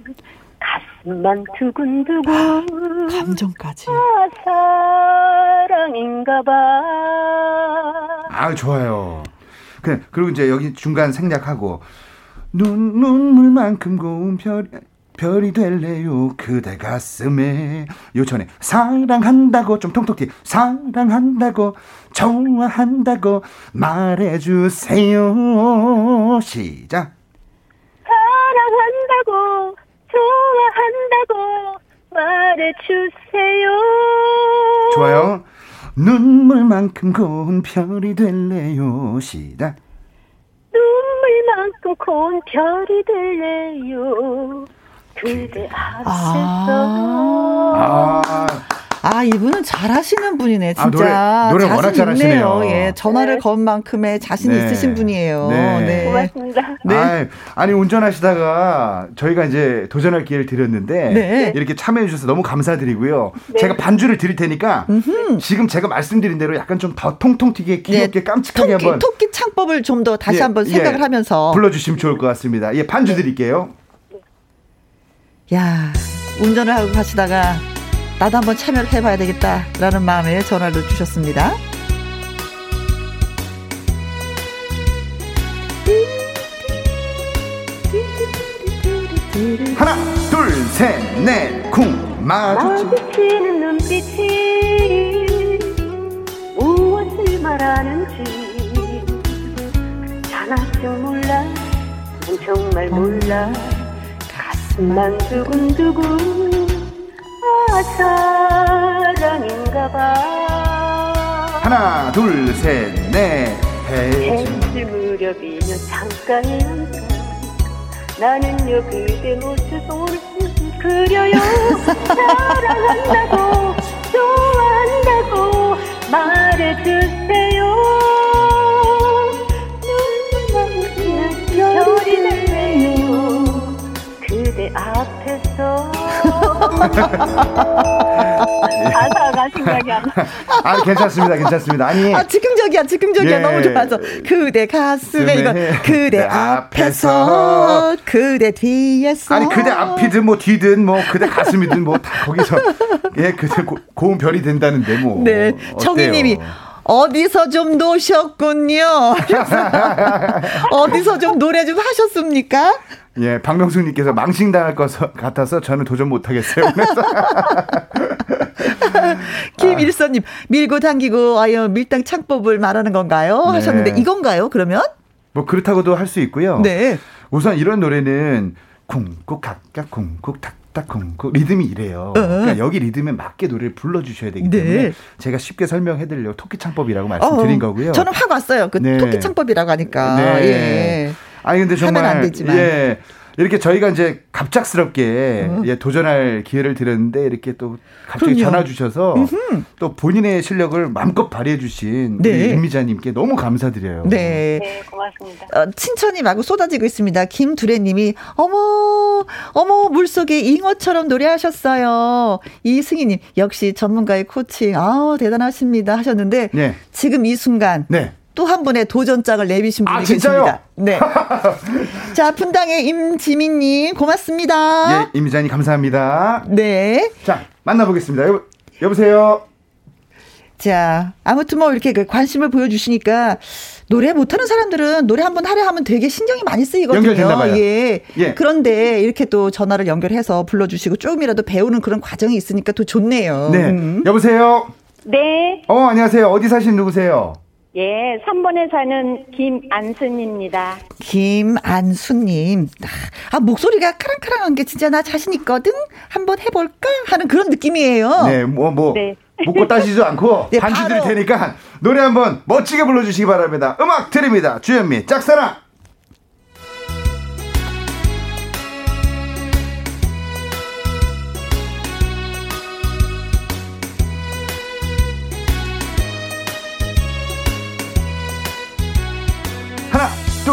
Speaker 4: 가슴만 두근두근.
Speaker 1: 감정까지.
Speaker 4: 아, 사랑인가 봐 아
Speaker 3: 좋아요. 그 그리고 이제 여기 중간 생략하고 눈 눈물만큼 고운 별 별이 될래요 그대 가슴에 요전에 사랑한다고 좀 통통티. 사랑한다고 좋아한다고 말해주세요. 시작.
Speaker 4: 사랑한다고 좋아한다고 말해주세요.
Speaker 3: 좋아요. 눈물만큼 고운 별이 될래요. 시작.
Speaker 4: 눈물만큼 고운 별이 될래요. 그대 앞에서.
Speaker 1: 아. 아. 아, 이분은 잘하시는 분이네, 진짜.
Speaker 3: 아, 노래, 노래 워낙 잘하시네요.
Speaker 1: 예, 전화를 네. 건 만큼의 자신이 네. 있으신 분이에요. 네.
Speaker 4: 네. 고맙습니다.
Speaker 3: 네. 아, 아니, 운전하시다가 저희가 이제 도전할 기회를 드렸는데 네. 이렇게 참여해 주셔서 너무 감사드리고요. 네. 제가 반주를 드릴 테니까 음흠. 지금 제가 말씀드린 대로 약간 좀 더 통통 튀게 귀엽게 깜찍하게
Speaker 1: 토끼,
Speaker 3: 한번
Speaker 1: 토끼 창법을 좀 더 다시 예, 한번 생각을
Speaker 3: 예,
Speaker 1: 하면서
Speaker 3: 불러주시면 좋을 것 같습니다. 예, 반주 드릴게요.
Speaker 1: 야, 운전을 하고 가시다가 나도 한번 참여를 해봐야 되겠다라는 마음에 전화를 주셨습니다.
Speaker 3: 하나, 둘, 셋, 넷, 쿵.
Speaker 4: 마주치는 눈빛이 무엇을 말하는지 하나도 몰라. 난 정말 몰라. 가슴만 두근두근
Speaker 3: 하나 둘 셋넷.
Speaker 4: 해질 무렵 이면 창가에 앉아 나는요 그대 모습을 그려요. 사랑한다고 좋아한다고 말해주세요. 눈만 별이 날래요. 그대 앞에서 [laughs] 가사가 생각이 안 나.
Speaker 3: 아, 괜찮습니다, 괜찮습니다. 아니.
Speaker 1: 아, 즉흥적이야, 즉흥적이야. 예. 너무 좋아서. 그대 가슴에, 이거, 그대 앞에서, 그대 뒤에서.
Speaker 3: 아니, 그대 앞이든 뭐 뒤든 뭐, 그대 가슴이든 뭐, 다 거기서, 예, 그대 고, 고운 별이 된다는데 뭐.
Speaker 1: 네. 청희님이. 어디서 좀 노셨군요. [laughs] 어디서 좀 노래 좀 하셨습니까?
Speaker 3: 예, 박명숙님께서 망신당할 것 같아서 저는 도전 못하겠어요. [laughs]
Speaker 1: 김일선님, 밀고 당기고, 아유, 밀당 창법을 말하는 건가요? 네. 하셨는데, 이건가요, 그러면?
Speaker 3: 뭐, 그렇다고도 할 수 있고요. 네. 우선 이런 노래는, 쿵꾹 각각 쿵꾹 탁 딱콩 그 리듬이 이래요. 어. 그러니까 여기 리듬에 맞게 노래를 불러주셔야 되기 네. 때문에 네. 제가 쉽게 설명해드리려고 토끼 창법이라고 말씀드린 어. 거고요.
Speaker 1: 저는 확 왔어요. 그 네. 토끼 창법이라고 하니까. 네. 예.
Speaker 3: 아니 근데 정말 예. 이렇게 저희가 이제 갑작스럽게 어. 예, 도전할 기회를 드렸는데 이렇게 또 갑자기 그럼요. 전화 주셔서 음흠. 또 본인의 실력을 마음껏 발휘해 주신 네. 임미자님께 너무 감사드려요.
Speaker 4: 네, 네 고맙습니다.
Speaker 1: 어, 친천이 마구 쏟아지고 있습니다. 김두래님이 어머 어머 물속에 잉어처럼 노래하셨어요. 이승희님 역시 전문가의 코칭 아 대단하십니다 하셨는데 네. 지금 이 순간 네. 또 한 분의 도전장을 내비신 분이 아, 계십니다. 네. [laughs] 자, 분당의 임지민님, 고맙습니다.
Speaker 3: 예, 임지자님 감사합니다.
Speaker 1: 네.
Speaker 3: 자, 만나보겠습니다. 여보, 여보세요?
Speaker 1: 자, 아무튼 뭐 이렇게 그 관심을 보여주시니까 노래 못하는 사람들은 노래 한번 하려 하면 되게 신경이 많이 쓰이거든요.
Speaker 3: 연결됐나봐요.
Speaker 1: 예. 예. 그런데 이렇게 또 전화를 연결해서 불러주시고 조금이라도 배우는 그런 과정이 있으니까 더 좋네요.
Speaker 3: 네. 음. 여보세요?
Speaker 4: 네.
Speaker 3: 어, 안녕하세요. 어디 사시는 누구세요?
Speaker 4: 예, 3번에 사는 김안순입니다.
Speaker 1: 김안순님. 아, 목소리가 카랑카랑한 게 진짜 나 자신 있거든? 한번 해볼까? 하는 그런 느낌이에요.
Speaker 3: 네, 뭐, 뭐. 네. 묻고 따지지도 않고 [laughs] 네, 반주 드릴 테니까 노래 한번 멋지게 불러주시기 바랍니다. 음악 드립니다. 주현미, 짝사랑!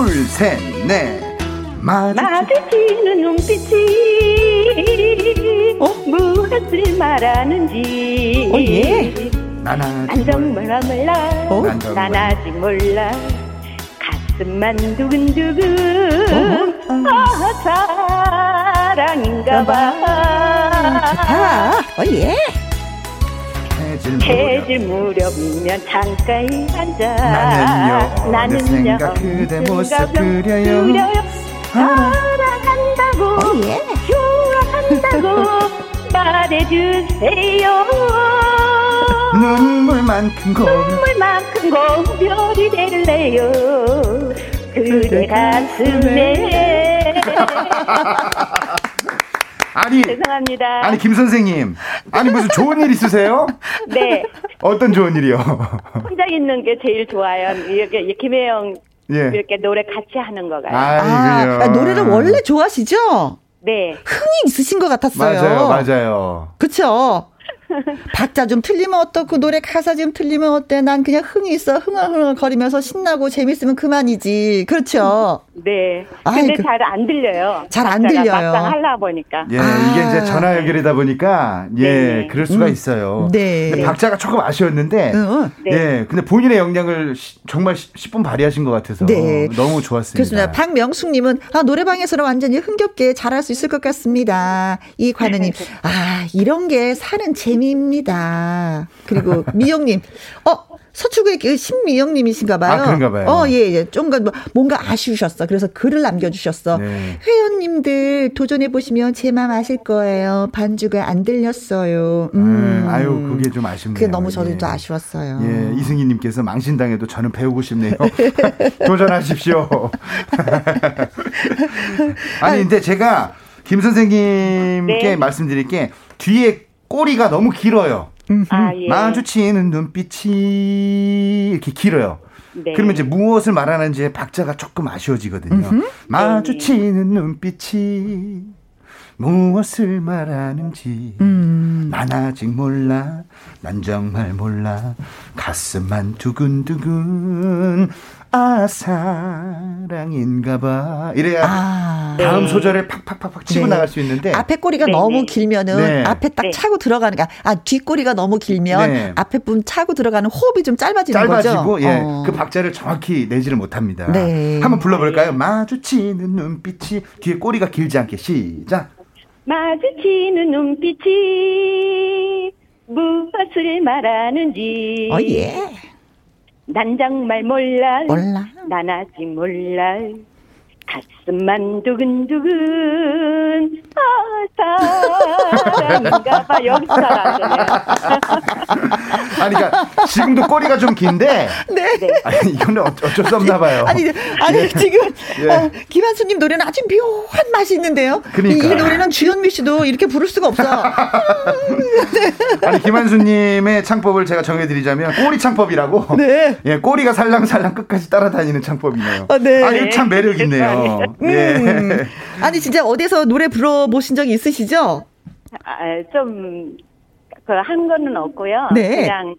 Speaker 3: 둘, 셋, 넷.
Speaker 4: 마주치는 눈빛이 어? 무엇을 말하는지
Speaker 1: 어, 예.
Speaker 3: 난
Speaker 4: 아직 몰라 몰라 어? 난 아직 몰라 가슴만 두근두근 어? 아, 사랑인가 봐
Speaker 1: 좋다 어, 예.
Speaker 4: 해질, 해질 무렵이면 창가에 앉아.
Speaker 3: 나는요 나는요 그대 모습 그려요, 그려요.
Speaker 4: 사랑한다고 어, 예. 좋아한다고 [laughs] 말해주세요.
Speaker 3: 눈물만큼 고
Speaker 4: 눈물만큼 고별이 될래요? 그대 가슴에 [laughs]
Speaker 3: 아니
Speaker 4: 죄송합니다.
Speaker 3: 아니 김 선생님 아니 무슨 좋은 일 있으세요? [laughs]
Speaker 4: 네.
Speaker 3: 어떤 좋은 일이요?
Speaker 4: 혼자 있는 게 제일 좋아요. 이렇게 김혜영 예. 이렇게 노래 같이 하는 거가.
Speaker 3: 아,
Speaker 1: 아, 노래를 원래 좋아하시죠?
Speaker 4: 네.
Speaker 1: 흥이 있으신 것 같았어요.
Speaker 3: 맞아요, 맞아요.
Speaker 1: 그렇죠. [laughs] 박자 좀 틀리면 어떻고 노래 가사 좀 틀리면 어때? 난 그냥 흥이 있어 흥얼흥얼 거리면서 신나고 재밌으면 그만이지. 그렇죠. [laughs]
Speaker 4: 네. 근데 그, 잘안 들려요.
Speaker 1: 잘 안 들려요.
Speaker 4: 막상 하려 보니까.
Speaker 3: 예, 아. 이게 이제 전화 연결이다 보니까 예, 네. 그럴 수가 음. 있어요.
Speaker 1: 네.
Speaker 3: 근데 박자가 조금 아쉬웠는데 응. 네. 예, 근데 본인의 역량을 시, 정말 10분 발휘하신 것 같아서 네. 너무 좋았습니다.
Speaker 1: 그렇습니다. 박명숙 님은 아 노래방에서는 완전히 흥겹게 잘할 수 있을 것 같습니다. 이 관우님, [laughs] 아 이런 게 사는 재미 입니다. 그리고 [laughs] 미영님, 어 서초구의 그 신미영님이신가 봐요.
Speaker 3: 아, 그런가 봐요.
Speaker 1: 어, 예, 예. 좀 뭐, 뭔가 아쉬우셨어. 그래서 글을 남겨주셨어. 네. 회원님들 도전해보시면 제 마음 아실 거예요. 반주가 안 들렸어요. 음.
Speaker 3: 아, 유 그게 좀 아쉽네요.
Speaker 1: 그게 너무 저도 예. 아쉬웠어요.
Speaker 3: 예, 이승희님께서 망신당해도 저는 배우고 싶네요. [laughs] 도전하십시오. [laughs] 아니, 근데 제가 김 선생님께 네. 말씀드릴 게 뒤에 꼬리가 너무 길어요. 아, 예. 마주치는 눈빛이 이렇게 길어요. 네. 그러면 이제 무엇을 말하는지 박자가 조금 아쉬워지거든요. 음흠. 마주치는 눈빛이 무엇을 말하는지 음. 난 아직 몰라 난 정말 몰라 가슴만 두근두근 아 사랑인가봐 이래야 아, 다음 네. 소절에 팍팍팍팍 치고 네. 나갈 수 있는데
Speaker 1: 앞에 꼬리가 네. 너무 네. 길면은 네. 앞에 딱 네. 차고 들어가는 아 뒷꼬리가 너무 길면 앞에 분 차고 들어가는 호흡이 좀 짧아지는
Speaker 3: 짧아지고,
Speaker 1: 거죠.
Speaker 3: 예, 어. 그 박자를 정확히 내지를 못합니다. 한번 불러볼까요? 마주치는 눈빛이 뒤에 꼬리가 길지 않게 시작.
Speaker 4: 마주치는 눈빛이 무엇을 말하는지.
Speaker 1: 어 예.
Speaker 4: 난 정말 몰라.
Speaker 1: 몰라.
Speaker 4: 난 아직 몰라. 가슴만 두근두근 아 사랑인가 봐 여기서
Speaker 3: 아니, 그러니까 지금도 꼬리가 좀 긴데. 네. 아니, 이거는 어쩔 수 없나 봐요.
Speaker 1: 아니, 아니, 예. 지금, 예. 어, 김한수님 노래는 아주 묘한 맛이 있는데요. 그러니까. 이, 이 노래는 주현미 씨도 이렇게 부를 수가 없어.
Speaker 3: 네. [laughs] 아니, 김한수님의 창법을 제가 정해드리자면, 꼬리 창법이라고. 네. 예, 꼬리가 살랑살랑 끝까지 따라다니는 창법이네요. 아, 네. 아니, 참 매력 있네요. 음. 예.
Speaker 1: 아니, 진짜 어디서 노래 불러보신 적이 있으시죠?
Speaker 4: 아, 좀, 그, 한 거는 없고요. 네. 그냥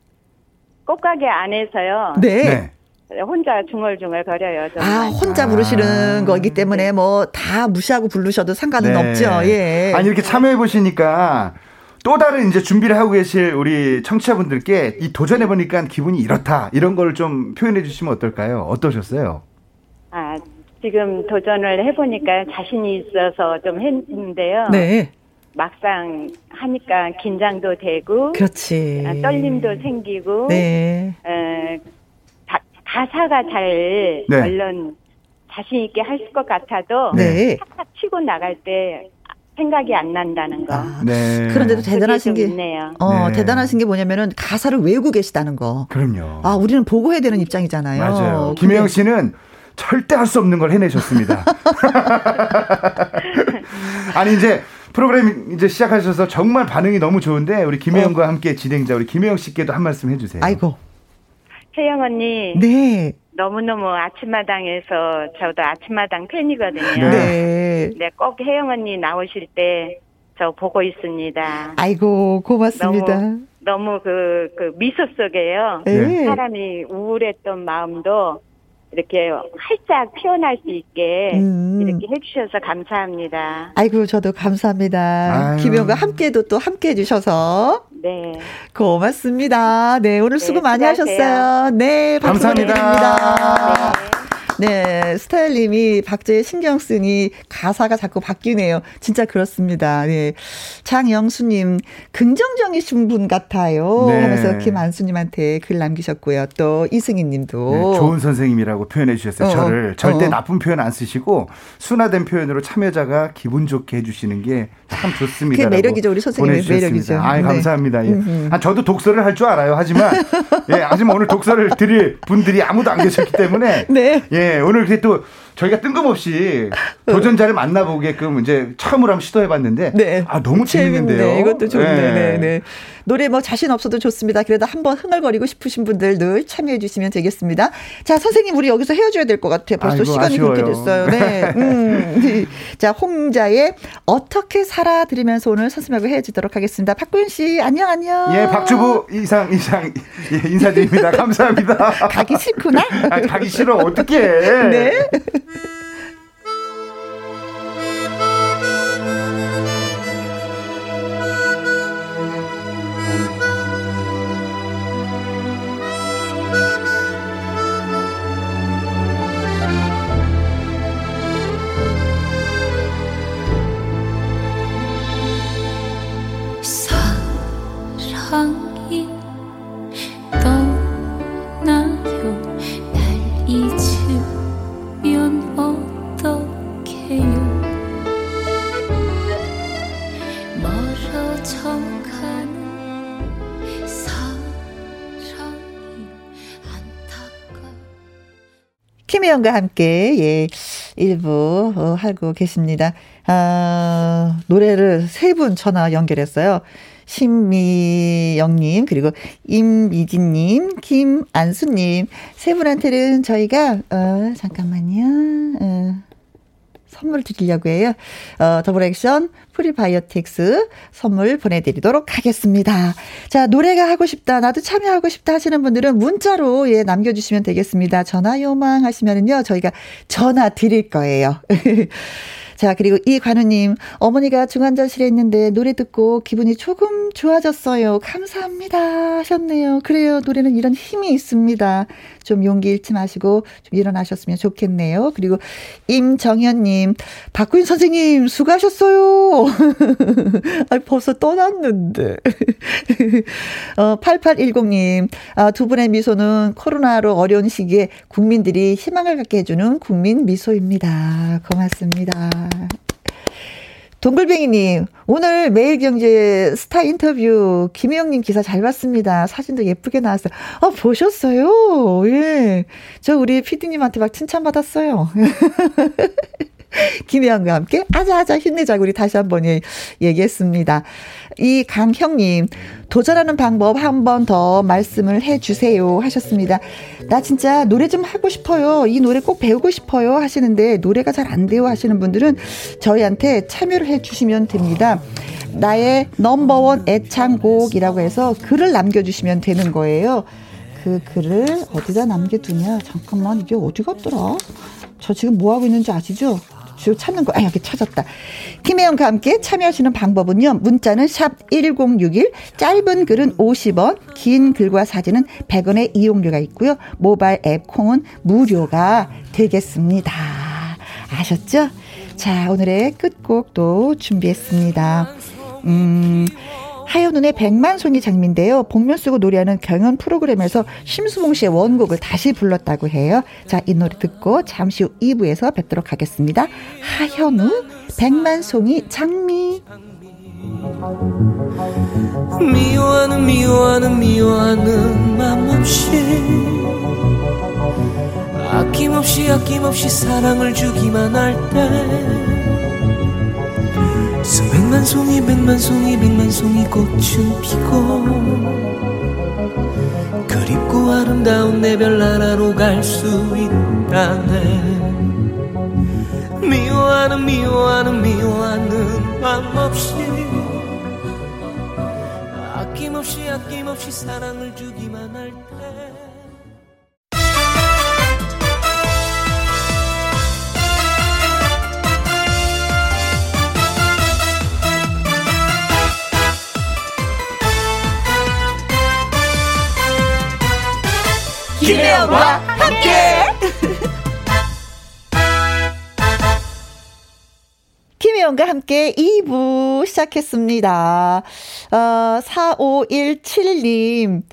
Speaker 4: 꽃가게 안에서요. 네. 네. 혼자 중얼중얼 거려요.
Speaker 1: 정말. 아, 혼자 부르시는 아. 거기 때문에 뭐 다 무시하고 부르셔도 상관은 네. 없죠. 예.
Speaker 3: 아니, 이렇게 참여해 보시니까 또 다른 이제 준비를 하고 계실 우리 청취자분들께 이 도전해 보니까 기분이 이렇다. 이런 걸 좀 표현해 주시면 어떨까요? 어떠셨어요?
Speaker 4: 아, 지금 도전을 해 보니까 자신이 있어서 좀 했는데요. 네. 막상 하니까 긴장도 되고 그렇지 아, 떨림도 생기고 네. 어, 가, 가사가 잘 네. 얼른 자신 있게 할 것 같아도 네. 탁탁 치고 나갈 때 생각이 안 난다는 거. 아, 네.
Speaker 1: 그런데도 대단하신 게 있네요. 어, 네. 대단하신 게 뭐냐면은 가사를 외우고 계시다는 거.
Speaker 3: 그럼요.
Speaker 1: 아, 우리는 보고 해야 되는 입장이잖아요.
Speaker 3: 맞아요. 김혜영 씨는 절대 할 수 없는 걸 해내셨습니다. [laughs] 아니 이제 프로그램 이제 시작하셔서 정말 반응이 너무 좋은데 우리 김혜영과 어. 함께 진행자 우리 김혜영 씨께도 한 말씀 해주세요.
Speaker 1: 아이고.
Speaker 4: 혜영 언니. 네. 너무너무 아침마당에서 저도 아침마당 팬이거든요. 네. 네, 꼭 혜영 언니 나오실 때 저 보고 있습니다.
Speaker 1: 아이고, 고맙습니다.
Speaker 4: 너무, 너무 그, 그 미소 속에요. 네. 사람이 우울했던 마음도 이렇게 활짝 피어날 수 있게 음. 이렇게 해주셔서 감사합니다.
Speaker 1: 아이고 저도 감사합니다. 김영과 함께도 또 함께 해 주셔서 네 고맙습니다. 네 오늘 수고 네, 많이 하셨어요. 네
Speaker 3: 감사합니다.
Speaker 1: 네, 스타일님이 박제의 신경 쓰니 가사가 자꾸 바뀌네요. 진짜 그렇습니다. 네. 장영수님, 긍정적이신 분 같아요. 네. 하면서 김안수님한테 글 남기셨고요. 또 이승희 님도.
Speaker 3: 네, 좋은 선생님이라고 표현해 주셨어요. 어, 저를 절대 어. 나쁜 표현 안 쓰시고 순화된 표현으로 참여자가 기분 좋게 해주시는 게 참 좋습니다.
Speaker 1: 그게 매력이죠. 우리 선생님의 매력이죠.
Speaker 3: 아, 네. 감사합니다. 예. 아, 저도 독서를 할 줄 알아요. 하지만 예, 하지만 오늘 독서를 드릴 분들이 아무도 안 계셨기 때문에 [laughs] 네. 예, 예, 오늘 이렇게 또 저희가 뜬금없이 [laughs] 도전자를 만나보게끔 이제 처음으로 한번 시도해봤는데 네. 아 너무 재밌는데요.
Speaker 1: 이것도 좋네. 네. 네. 네. 노래 뭐 자신 없어도 좋습니다. 그래도 한번 흥얼거리고 싶으신 분들 늘 참여해 주시면 되겠습니다. 자 선생님 우리 여기서 헤어져야 될 것 같아요. 벌써 아이고, 시간이 아쉬워요. 그렇게 됐어요. 네. [laughs] 음. [laughs] 자 홍자의 어떻게 살아 들으면서 오늘 선생님하고 헤어지도록 하겠습니다. 박구윤 씨 안녕 안녕.
Speaker 3: 예 박주부 이상 이상 예, 인사드립니다. 감사합니다. [laughs]
Speaker 1: 가기 싫구나.
Speaker 3: 아, 가기 싫어 어떻게? 네.
Speaker 1: 김혜영과 함께, 예, 일부, 어, 하고 계십니다. 아, 노래를 세 분 전화 연결했어요. 신미영님, 그리고 임미진님, 김안수님, 세 분한테는 저희가, 어, 잠깐만요. 어, 선물 드리려고 해요. 어, 더블 액션 프리바이오틱스 선물 보내드리도록 하겠습니다. 자, 노래가 하고 싶다, 나도 참여하고 싶다 하시는 분들은 문자로 예, 남겨주시면 되겠습니다. 전화 요망 하시면은요, 저희가 전화 드릴 거예요. [laughs] 자, 그리고 이관우님, 어머니가 중환자실에 있는데 노래 듣고 기분이 조금 좋아졌어요. 감사합니다. 하셨네요. 그래요. 노래는 이런 힘이 있습니다. 좀 용기 잃지 마시고 좀 일어나셨으면 좋겠네요. 그리고 임정현님, 박구인 선생님, 수고하셨어요. [laughs] 아, 벌써 떠났는데. [laughs] 어, 8810님, 아, 두 분의 미소는 코로나로 어려운 시기에 국민들이 희망을 갖게 해주는 국민 미소입니다. 고맙습니다. 동글뱅이님, 오늘 매일경제 스타 인터뷰 김혜영님 기사 잘 봤습니다. 사진도 예쁘게 나왔어요. 아, 보셨어요? 예. 저 우리 피디님한테 막 칭찬받았어요. [laughs] [laughs] 김혜영과 함께 아자아자 힘내자고 우리 다시 한번 예, 얘기했습니다. 이 강형님, 도전하는 방법 한 번 더 말씀을 해 주세요 하셨습니다. 나 진짜 노래 좀 하고 싶어요. 이 노래 꼭 배우고 싶어요 하시는데 노래가 잘 안 돼요 하시는 분들은 저희한테 참여를 해 주시면 됩니다. 나의 넘버원 애창곡이라고 해서 글을 남겨주시면 되는 거예요. 그 글을 어디다 남겨두냐? 잠깐만, 이게 어디 갔더라? 저 지금 뭐 하고 있는지 아시죠? 주 찾는 거, 아, 여기 찾았다. 김혜영과 함께 참여하시는 방법은요, 문자는 샵 1061, 짧은 글은 50원, 긴 글과 사진은 100원의 이용료가 있고요. 모바일 앱 콩은 무료가 되겠습니다. 아셨죠? 자, 오늘의 끝곡도 준비했습니다. 음, 하연운의 백만송이 장미인데요. 복면 쓰고 노래하는 경연 프로그램에서 심수봉 씨의 원곡을 다시 불렀다고 해요. 자, 이 노래 듣고 잠시 후 2부에서 뵙도록 하겠습니다. 하현우, 백만송이 장미. 미워하는 미워하는 미워하는 맘 없이 아낌없이 아낌없이 사랑을 주기만 할때 수백만 송이 백만 송이 백만 송이 꽃은 피고 그립고 아름다운 내 별 나라로 갈 수 있다네. 미워하는 미워하는 미워하는 맘 없이 아낌없이 아낌없이 사랑을 주기만 김혜영과 함께. [laughs] 김혜영과 함께 2부 시작했습니다. 어, 4517님.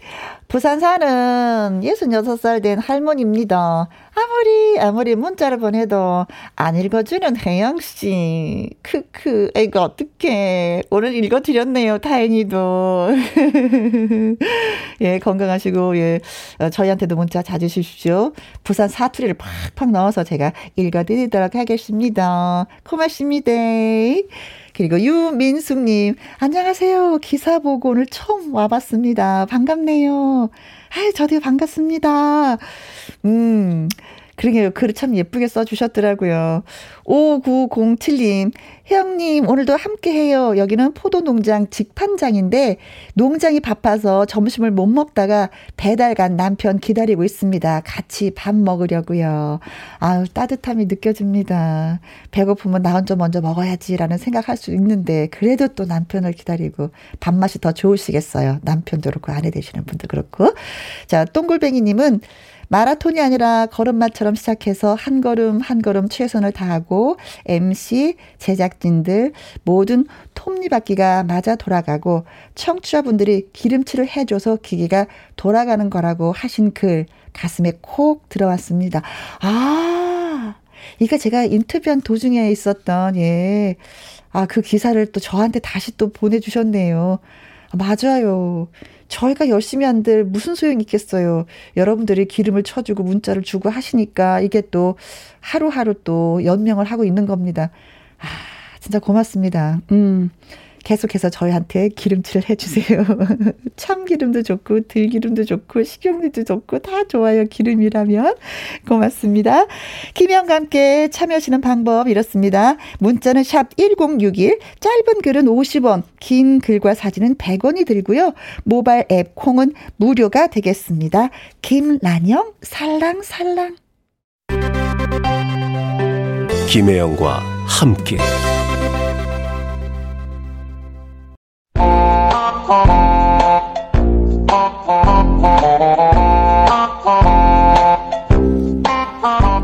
Speaker 1: 부산 사는 66살 된 할머니입니다. 아무리, 아무리 문자를 보내도 안 읽어주는 혜영 씨. 크크, 에이거 어떡해. 오늘 읽어드렸네요, 다행히도. [laughs] 예, 건강하시고, 예, 어, 저희한테도 문자 자주 주십시오. 부산 사투리를 팍팍 넣어서 제가 읽어드리도록 하겠습니다. 고맙습니다. 그리고 유민숙님, 안녕하세요. 기사 보고 오늘 처음 와봤습니다. 반갑네요. 아이, 저도 반갑습니다. 음, 그러게요. 글을 참 예쁘게 써주셨더라고요. 5907님, 혜영님, 오늘도 함께 해요. 여기는 포도 농장 직판장인데, 농장이 바빠서 점심을 못 먹다가 배달 간 남편 기다리고 있습니다. 같이 밥 먹으려고요. 아유, 따뜻함이 느껴집니다. 배고프면 나 혼자 먼저 먹어야지라는 생각할 수 있는데, 그래도 또 남편을 기다리고, 밥맛이 더 좋으시겠어요. 남편도 그렇고, 아내 되시는 분도 그렇고. 자, 똥골뱅이님은, 마라톤이 아니라 걸음마처럼 시작해서 한 걸음 한 걸음 최선을 다하고 MC, 제작진들 모든 톱니바퀴가 맞아 돌아가고 청취자분들이 기름칠을 해줘서 기계가 돌아가는 거라고 하신 글 가슴에 콕 들어왔습니다. 아, 이거 제가 인터뷰한 도중에 있었던, 예. 아, 그 기사를 또 저한테 다시 또 보내주셨네요. 맞아요. 저희가 열심히 한들 무슨 소용이 있겠어요. 여러분들이 기름을 쳐주고 문자를 주고 하시니까 이게 또 하루하루 또 연명을 하고 있는 겁니다. 아, 진짜 고맙습니다. 음. 계속해서 저희한테 기름칠을 해주세요. [laughs] 참기름도 좋고, 들기름도 좋고, 식용유도 좋고, 다 좋아요. 기름이라면. 고맙습니다. 김영과 함께 참여하시는 방법 이렇습니다. 문자는 샵 1061, 짧은 글은 50원, 긴 글과 사진은 100원이 들고요. 모바일 앱 콩은 무료가 되겠습니다. 김란영, 살랑살랑.
Speaker 2: 김혜영과 함께.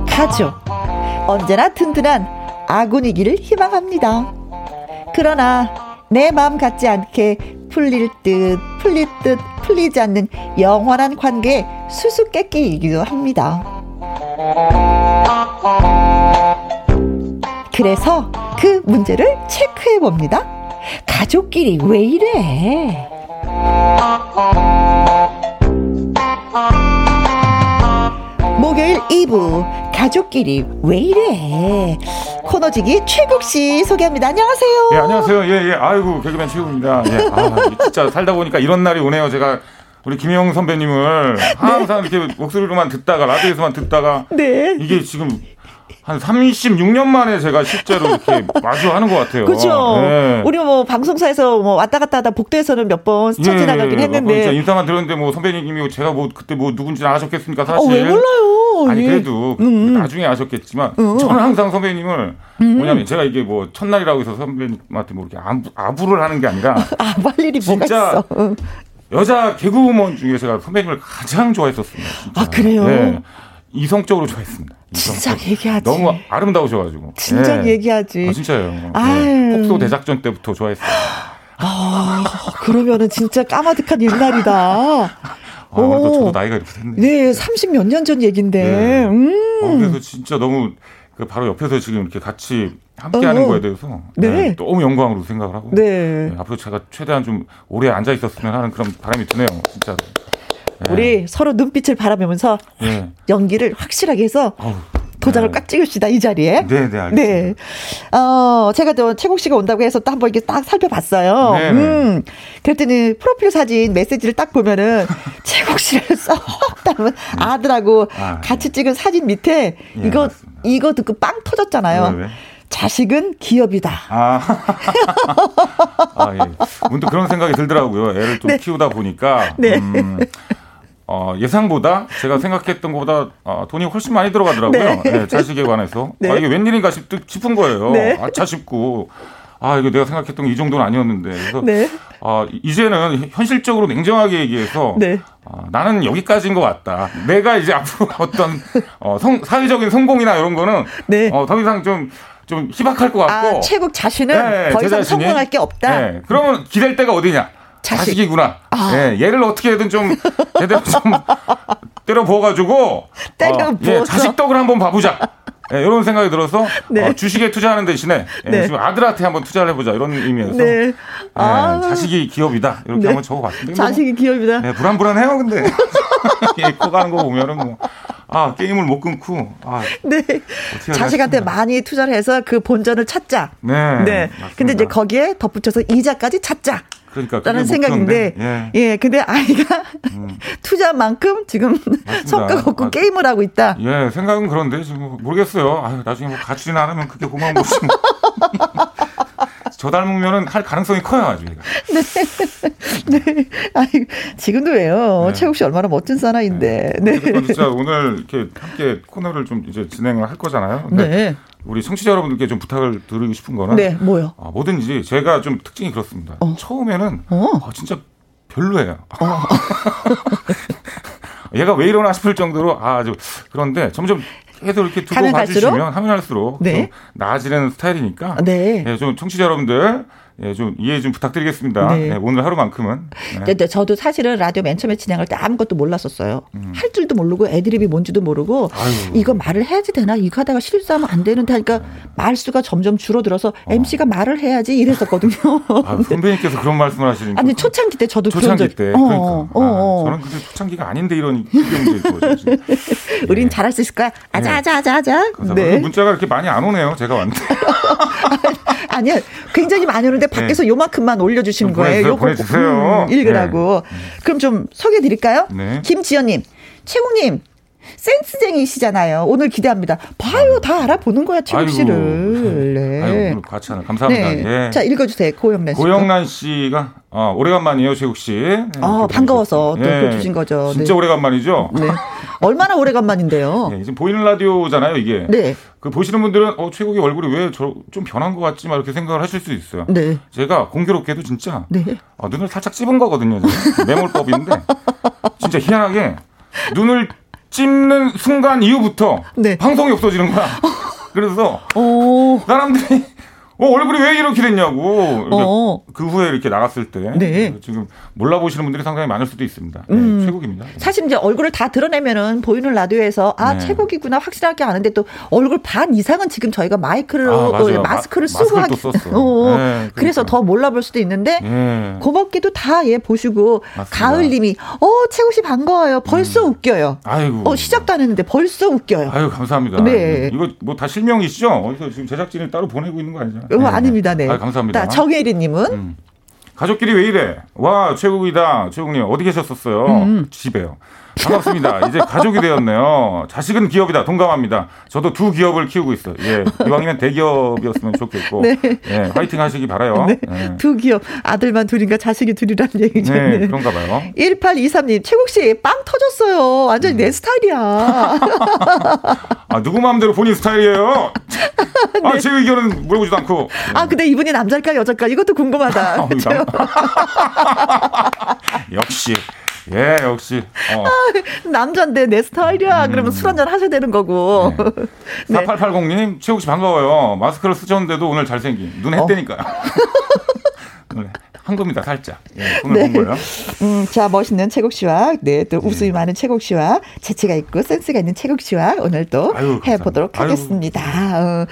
Speaker 1: 가족 언제나 든든한 아군이기를 희망합니다. 그러나 내 마음 같지 않게 풀릴 듯 풀릴 듯 풀리지 않는 영원한 관계 수수께끼이기도 합니다. 그래서 그 문제를 체크해 봅니다. 가족끼리 왜 이래? 목요일 2부 가족끼리 왜 이래 코너지기 최국 씨 소개합니다. 안녕하세요.
Speaker 5: 예 안녕하세요. 예예 예. 아이고 개그맨 최국입니다. 예. 아 [laughs] 진짜 살다 보니까 이런 날이 오네요. 제가 우리 김영 선배님을 항상 네. 이렇게 목소리로만 듣다가 라디오에서만 듣다가 네. 이게 지금 한 36년 만에 제가 실제로 이렇게 [laughs] 마주하는 것 같아요.
Speaker 1: 그렇죠. 네. 우리 뭐 방송사에서 뭐 왔다 갔다 하다 복도에서는 몇 번 스쳐 예, 지나가긴 했는데.
Speaker 5: 진짜 인사만 들었는데 뭐 선배님이 제가 뭐 그때 뭐 누군지 아셨겠습니까 사실.
Speaker 1: 어, 왜 몰라요.
Speaker 5: 아니 예. 그래도 음, 음. 나중에 아셨겠지만 음. 저는 항상 선배님을 음. 뭐냐면 제가 이게 뭐 첫날이라고 해서 선배님한테 뭐 이렇게 아부, 를 하는 게 아니라 [laughs]
Speaker 1: 아할 일이 뭐가 있어.
Speaker 5: 여자 개그우먼 중에 제가 선배님을 가장 좋아했었습니다.
Speaker 1: 진짜. 아 그래요? 네.
Speaker 5: 이성적으로 좋아했습니다.
Speaker 1: 진작 얘기하지.
Speaker 5: 너무 아름다우셔가지고.
Speaker 1: 진작 네. 얘기하지.
Speaker 5: 아, 진짜요. 네. 폭소 대작전 때부터 좋아했어요.
Speaker 1: 아, 그러면은 진짜 까마득한 옛날이다. [laughs]
Speaker 5: 아, 또 저도 나이가 이렇게 됐네.
Speaker 1: 네, 30몇 년 전 얘긴데. 네. 음.
Speaker 5: 어, 그래서 진짜 너무 그 바로 옆에서 지금 이렇게 같이 함께 하는 어. 거에 대해서 네. 네. 너무 영광으로 생각을 하고 네. 네. 앞으로 제가 최대한 좀 오래 앉아 있었으면 하는 그런 바람이 드네요, 진짜로.
Speaker 1: 네. 우리 서로 눈빛을 바라보면서 네. 연기를 확실하게 해서 어우, 도장을 네. 꽉 찍읍시다 이 자리에.
Speaker 5: 네, 네, 알겠습니다. 네.
Speaker 1: 어, 제가 또 최국 씨가 온다고 해서 또 한번 이렇게 딱 살펴봤어요. 네, 네. 음. 그랬더니 프로필 사진 메시지를 딱 보면은 [laughs] 최국 씨를 쏙 닮은 아들하고 아, 같이 찍은 사진 밑에 예, 이거 맞습니다. 이거 듣고 빵 터졌잖아요. 왜, 왜? 자식은 기업이다. 아, [laughs]
Speaker 5: 아 예. 문득 그런 생각이 들더라고요. 애를 좀 네. 키우다 보니까. 네. 음, 어, 예상보다 제가 생각했던 것보다 어, 돈이 훨씬 많이 들어가더라고요. 네. 네, 자식에 관해서. [laughs] 네. 아, 이게 웬일인가 싶, 싶은 거예요. 네. 아차 싶고. 아, 이거 내가 생각했던 이 정도는 아니었는데. 그래서, 네. 어, 이제는 현실적으로 냉정하게 얘기해서, 네. 어, 나는 여기까지인 것 같다. 내가 이제 앞으로 [laughs] 어떤, 어, 성, 사회적인 성공이나 이런 거는, 네. 어, 더 이상 좀, 좀 희박할 것 같고.
Speaker 1: 아, 최국 자신은 네, 더 이상 성공할 게 없다. 네.
Speaker 5: 그러면 기댈 데가 어디냐? 자식. 이구나 아. 예, 얘를 어떻게든 좀 제대로 좀 [laughs] 때려 부어가지고 때려 어, 예, 자식 덕을 한번 봐보자. 예, 이런 생각이 들어서 네. 어, 주식에 투자하는 대신에 예, 네. 지금 아들한테 한번 투자를 해보자 이런 의미에서 네. 예, 아. 자식이 기업이다 이렇게 네. 한번 적어봤는데
Speaker 1: 자식이 뭐, 기업이다.
Speaker 5: 예, 불안불안해요 근데 [laughs] 예, 커가는 거 보면은 뭐. 아 게임을 못 끊고 아,
Speaker 1: 네 자식한테 많이 투자를 해서 그 본전을 찾자 네, 네. 근데 이제 거기에 덧붙여서 이자까지 찾자 그러니까 라는 생각인데 예. 예 근데 아이가 음. [laughs] 투자만큼 지금 성과가 없고 아, 게임을 하고 있다.
Speaker 5: 예 생각은 그런데 지금 모르겠어요. 아 나중에 뭐 가출이나 하면 그게 고마운 거지. [laughs] 저 닮으면은 할 가능성이 커요, 아주. [laughs]
Speaker 1: 네. 네. 아니, 지금도 왜요? 네. 최욱 씨 얼마나 멋진 사나인데.
Speaker 5: 네. 네. 진짜 오늘 이렇게 함께 코너를 좀 이제 진행을 할 거잖아요. 네. 우리 청취자 여러분들께 좀 부탁을 드리고 싶은 거는
Speaker 1: 네, 뭐요?
Speaker 5: 아, 뭐든지 제가 좀 특징이 그렇습니다. 어. 처음에는 어. 아, 진짜 별로예요. 어. [laughs] 얘가 왜 이러나 싶을 정도로 아주 그런데 점점 계속 이렇게 두고 봐주시면 하면 할수록 네. 좀 나아지는 스타일이니까 네. 네, 좀 청취자 여러분들 예, 좀 이해 좀 부탁드리겠습니다. 네. 네, 오늘 하루만큼은.
Speaker 1: 네. 네, 저도 사실은 라디오 맨 처음에 진행할 때 아무것도 몰랐었어요. 음. 할 줄도 모르고 애드립이 뭔지도 모르고 아유. 이거 말을 해야지 되나 이거 하다가 실수하면 안 되는데 하니까 말수가 점점 줄어들어서 어. MC가 말을 해야지 이랬었거든요.
Speaker 5: 아, [laughs] 선배님께서 그런 말씀을 하시니까.
Speaker 1: 아니 초창기 때 저도
Speaker 5: 초창기 때. 어, 그러니까. 어, 어. 아, 저는 근데 초창기가 아닌데 이런 기경도 있고. [laughs]
Speaker 1: 우린 예. 잘할 수 있을 거야. 아자 아자 아자 아자.
Speaker 5: 네. 문자가 이렇게 많이 안 오네요. 제가 왔는데. [laughs]
Speaker 1: 아니야. 굉장히 많이 오는데 밖에서 네. 요만큼만 올려주시는 거예요.
Speaker 5: 요거 보내주세요.
Speaker 1: 음, 읽으라고. 네. 그럼 좀 소개해 드릴까요? 네. 김지연님, 최국님, 센스쟁이시잖아요. 오늘 기대합니다. 봐요, 다 알아보는 거야, 최국 씨를. [laughs]
Speaker 5: 네. 아유, 같이 하나 감사합니다. 네.
Speaker 1: 예. 자, 읽어주세요, 고영란 씨.
Speaker 5: 고영란 씨가 어, 오래간만이에요, 최국 씨. 네,
Speaker 1: 아, 반가워서 또 네. 주신 거죠.
Speaker 5: 진짜 네. 오래간만이죠. 네.
Speaker 1: 얼마나 오래간만인데요. [laughs]
Speaker 5: 네, 지금 보이는 라디오잖아요, 이게. 네. 그 보시는 분들은 어, 최국의 얼굴이 왜좀 변한 것 같지? 막 이렇게 생각을 하실 수 있어요. 네. 제가 공교롭게도 진짜 네. 어, 눈을 살짝 찝은 거거든요. 매몰법인데 [laughs] 진짜 희한하게 눈을 찝는 순간 이후부터 네. 방송이 없어지는 거야. [laughs] 그래서 오. 사람들이 어, 얼굴이 왜 이렇게 됐냐고. 어. 그 후에 이렇게 나갔을 때. 네. 지금 몰라보시는 분들이 상당히 많을 수도 있습니다. 네, 음. 최국입니다.
Speaker 1: 사실 이제 얼굴을 다 드러내면은 보이는 라디오에서 아, 네. 최국이구나 확실하게 아는데 또 얼굴 반 이상은 지금 저희가 마이크를, 아, 어, 마스크를 마, 쓰고
Speaker 5: 하기. 어,
Speaker 1: 네, 그래서 더 몰라볼 수도 있는데 네. 고맙게도 다 예, 보시고 가을님이 어, 최국 씨 반가워요. 벌써 음. 웃겨요. 아이고. 어, 시작도 안 했는데 벌써 웃겨요.
Speaker 5: 아유, 감사합니다. 네. 이거 뭐 다 실명이시죠? 어디서 지금 제작진을 따로 보내고 있는 거 아니죠?
Speaker 1: 어, 네. 아닙니다. 네.
Speaker 5: 아, 감사합니다.
Speaker 1: 정혜리님은 음.
Speaker 5: 가족끼리 왜 이래? 와 최국이다. 최국님 어디 계셨었어요? 음. 집에요. 반갑습니다. 이제 가족이 되었네요. 자식은 기업이다. 동감합니다. 저도 두 기업을 키우고 있어요. 예. 이왕이면 대기업이었으면 좋겠고. 네. 예. 화이팅 하시기 바라요. 네.
Speaker 1: 예. 두 기업. 아들만 둘인가 자식이 둘이라는 얘기죠.
Speaker 5: 네. 네. 그런가 봐요.
Speaker 1: 1823님, 최국 씨, 빵 터졌어요. 완전히 음. 내 스타일이야. [laughs]
Speaker 5: 아, 누구 마음대로 본인 스타일이에요? [laughs] 아, 네. 제 의견은 물어보지도 않고.
Speaker 1: 아, 근데 이분이 남자일까 여자일까? 이것도 궁금하다. [laughs]
Speaker 5: 역시. 예, 역시. 어.
Speaker 1: 아, 남잔데 내 스타일이야. 음. 그러면 술 한잔 하셔야 되는 거고.
Speaker 5: 네. 4880님, 최욱 씨 반가워요. 마스크를 쓰셨는데도 오늘 잘생긴. 눈 했대니까요. 어. 한 겁니다, [laughs] 살짝. 예, 오늘 네. 본 거예요.
Speaker 1: 음, 자, 멋있는 최국 씨와, 네, 또 네. 웃음이 네. 많은 최국 씨와, 재치가 있고 센스가 있는 최국 씨와 오늘 또 아유, 해보도록 아유. 하겠습니다. 어.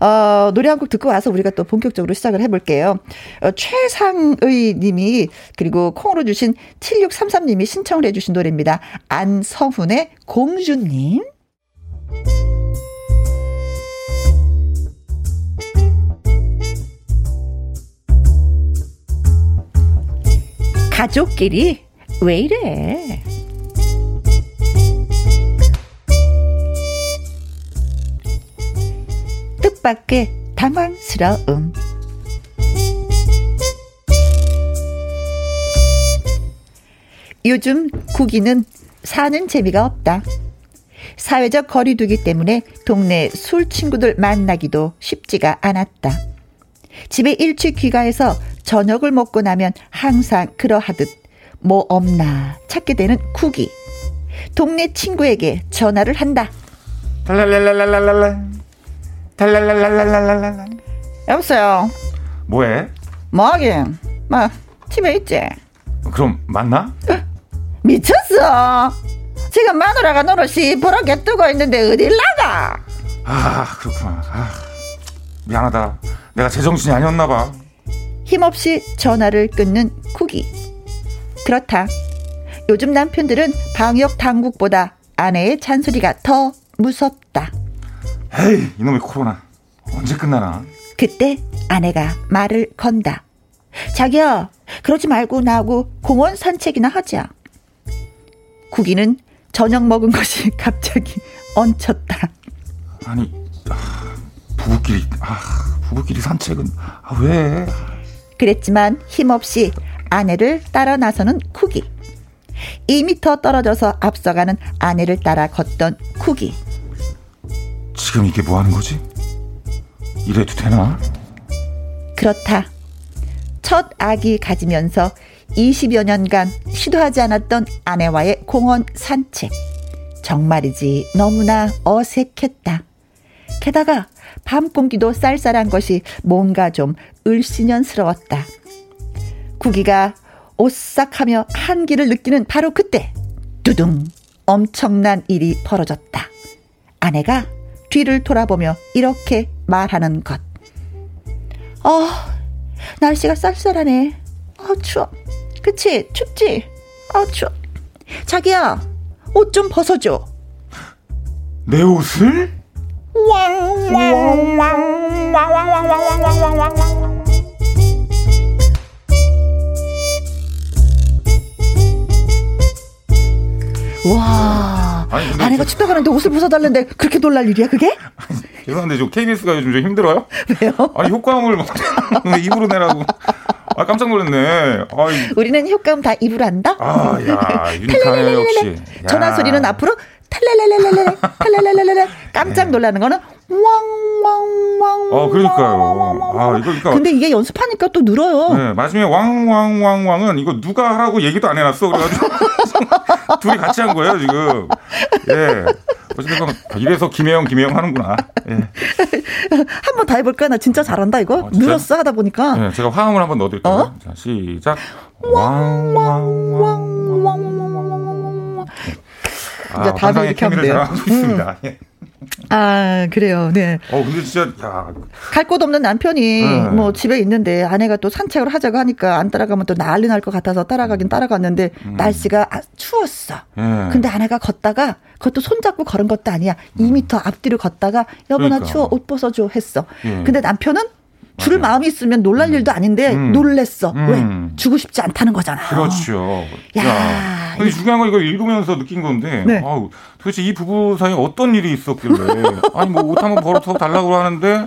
Speaker 1: 어, 노래 한 곡 듣고 와서 우리가 또 본격적으로 시작을 해볼게요. 어, 최상의 님이 그리고 콩으로 주신 7633님이 신청을 해주신 노래입니다. 안성훈의 공주님. 가족끼리 왜 이래? 뜻밖의 당황스러움. 요즘 구기는 사는 재미가 없다. 사회적 거리두기 때문에 동네 술 친구들 만나기도 쉽지가 않았다. 집에 일찍 귀가해서 저녁을 먹고 나면 항상 그러하듯 뭐 없나 찾게 되는 쿠기. 동네 친구에게 전화를 한다. 랄랄랄랄랄랄라. 달랄랄랄랄랄랄. 여보세요.
Speaker 5: 뭐해?
Speaker 1: 뭐하긴. 뭐 집에 있지.
Speaker 5: 그럼 만나?
Speaker 1: 미쳤어. 지금 마누라가 노릇이 버럭게 뜨고 있는데 어딜 나가?
Speaker 5: 아 그렇구나. 아, 미안하다. 내가 제정신이 아니었나 봐.
Speaker 1: 힘없이 전화를 끊는 쿠기. 그렇다. 요즘 남편들은 방역 당국보다 아내의 잔소리가 더 무섭다.
Speaker 5: 에이 이놈의 코로나. 언제 끝나나?
Speaker 1: 그때 아내가 말을 건다. 자기야 그러지 말고 나하고 공원 산책이나 하자. 구기는 저녁 먹은 것이 [laughs] 갑자기 얹혔다.
Speaker 5: 아니 아, 부부끼리 아, 부부끼리 산책은? 아, 왜?
Speaker 1: 그랬지만 힘없이 아내를 따라 나서는 쿠기. 2미터 떨어져서 앞서가는 아내를 따라 걷던 쿠기
Speaker 5: 지금 이게 뭐 하는 거지? 이래도 되나?
Speaker 1: 그렇다. 첫 아기 가지면서 20여 년간 시도하지 않았던 아내와의 공원 산책. 정말이지 너무나 어색했다. 게다가 밤 공기도 쌀쌀한 것이 뭔가 좀 을씨년스러웠다. 구기가 오싹하며 한기를 느끼는 바로 그때 두둥 엄청난 일이 벌어졌다. 아내가 뒤를 돌아보며 이렇게 말하는 것. 어, 날씨가 쌀쌀하네. 어, 추워. 그치? 춥지? 어, 추워. 자기야, 옷 좀 벗어줘.
Speaker 5: 내 옷을?
Speaker 1: 와. 아니, 아내가 춥다 가는데 옷을 벗어달는데 그렇게 놀랄 일이야 그게?
Speaker 5: 죄송한데 저 KBS가 요즘 좀 힘들어요?
Speaker 1: 왜요?
Speaker 5: 아니 효과음을 막 [laughs] 입으로 내라고. 아 깜짝 놀랐네. 아이.
Speaker 1: 우리는 효과음 다 입으로 한다.
Speaker 5: 아야 유니크하네 [laughs] 역시.
Speaker 1: 전화 소리는 앞으로 탈랄랄랄랄랄 탈랄랄랄랄 깜짝 놀라는 거는 왕왕왕.
Speaker 5: 어 그러니까요. 아 이거 그러니까.
Speaker 1: 근데 이게 연습하니까 또 늘어요.
Speaker 5: 네 마지막에 왕왕왕왕은 이거 누가 하라고 얘기도 안 해놨어 그래가지고 [laughs] 둘이 같이 한 거예요 지금. 예. 어쨌든 이래서 김혜영 김혜영 하는구나. 예.
Speaker 1: 한번 다 해볼까? 나 진짜 잘한다 이거. 어, 늘었어 하다 보니까.
Speaker 5: 네, 제가 화음을 한번 넣어드릴게요. 어? 자 시작. 왕 왕 왕 왕 왕 왕 왕
Speaker 1: 아, 다음에 이렇게 하면 돼요.
Speaker 5: 음.
Speaker 1: 아, 그래요. 네.
Speaker 5: 어, 근데 진짜, 야.
Speaker 1: 갈곳 없는 남편이 네. 뭐 집에 있는데 아내가 또 산책을 하자고 하니까 안 따라가면 또 난리 날 것 같아서 따라가긴 음. 따라갔는데 음. 날씨가 아, 추웠어. 네. 근데 아내가 걷다가 그것도 손잡고 걸은 것도 아니야. 음. 2미터 앞뒤로 걷다가 여보나 그러니까. 추워 옷 벗어줘 했어. 예. 근데 남편은 줄 마음이 있으면 놀랄 음. 일도 아닌데 음. 놀랬어. 음. 왜? 주고 싶지 않다는 거잖아.
Speaker 5: 그렇죠. 야. 야. 근데 중요한 건 이거 읽으면서 느낀 건데, 네. 아우, 도대체 이 부부 사이에 어떤 일이 있었길래, [laughs] 아니 뭐 옷 한번 벌어서 달라고 하는데,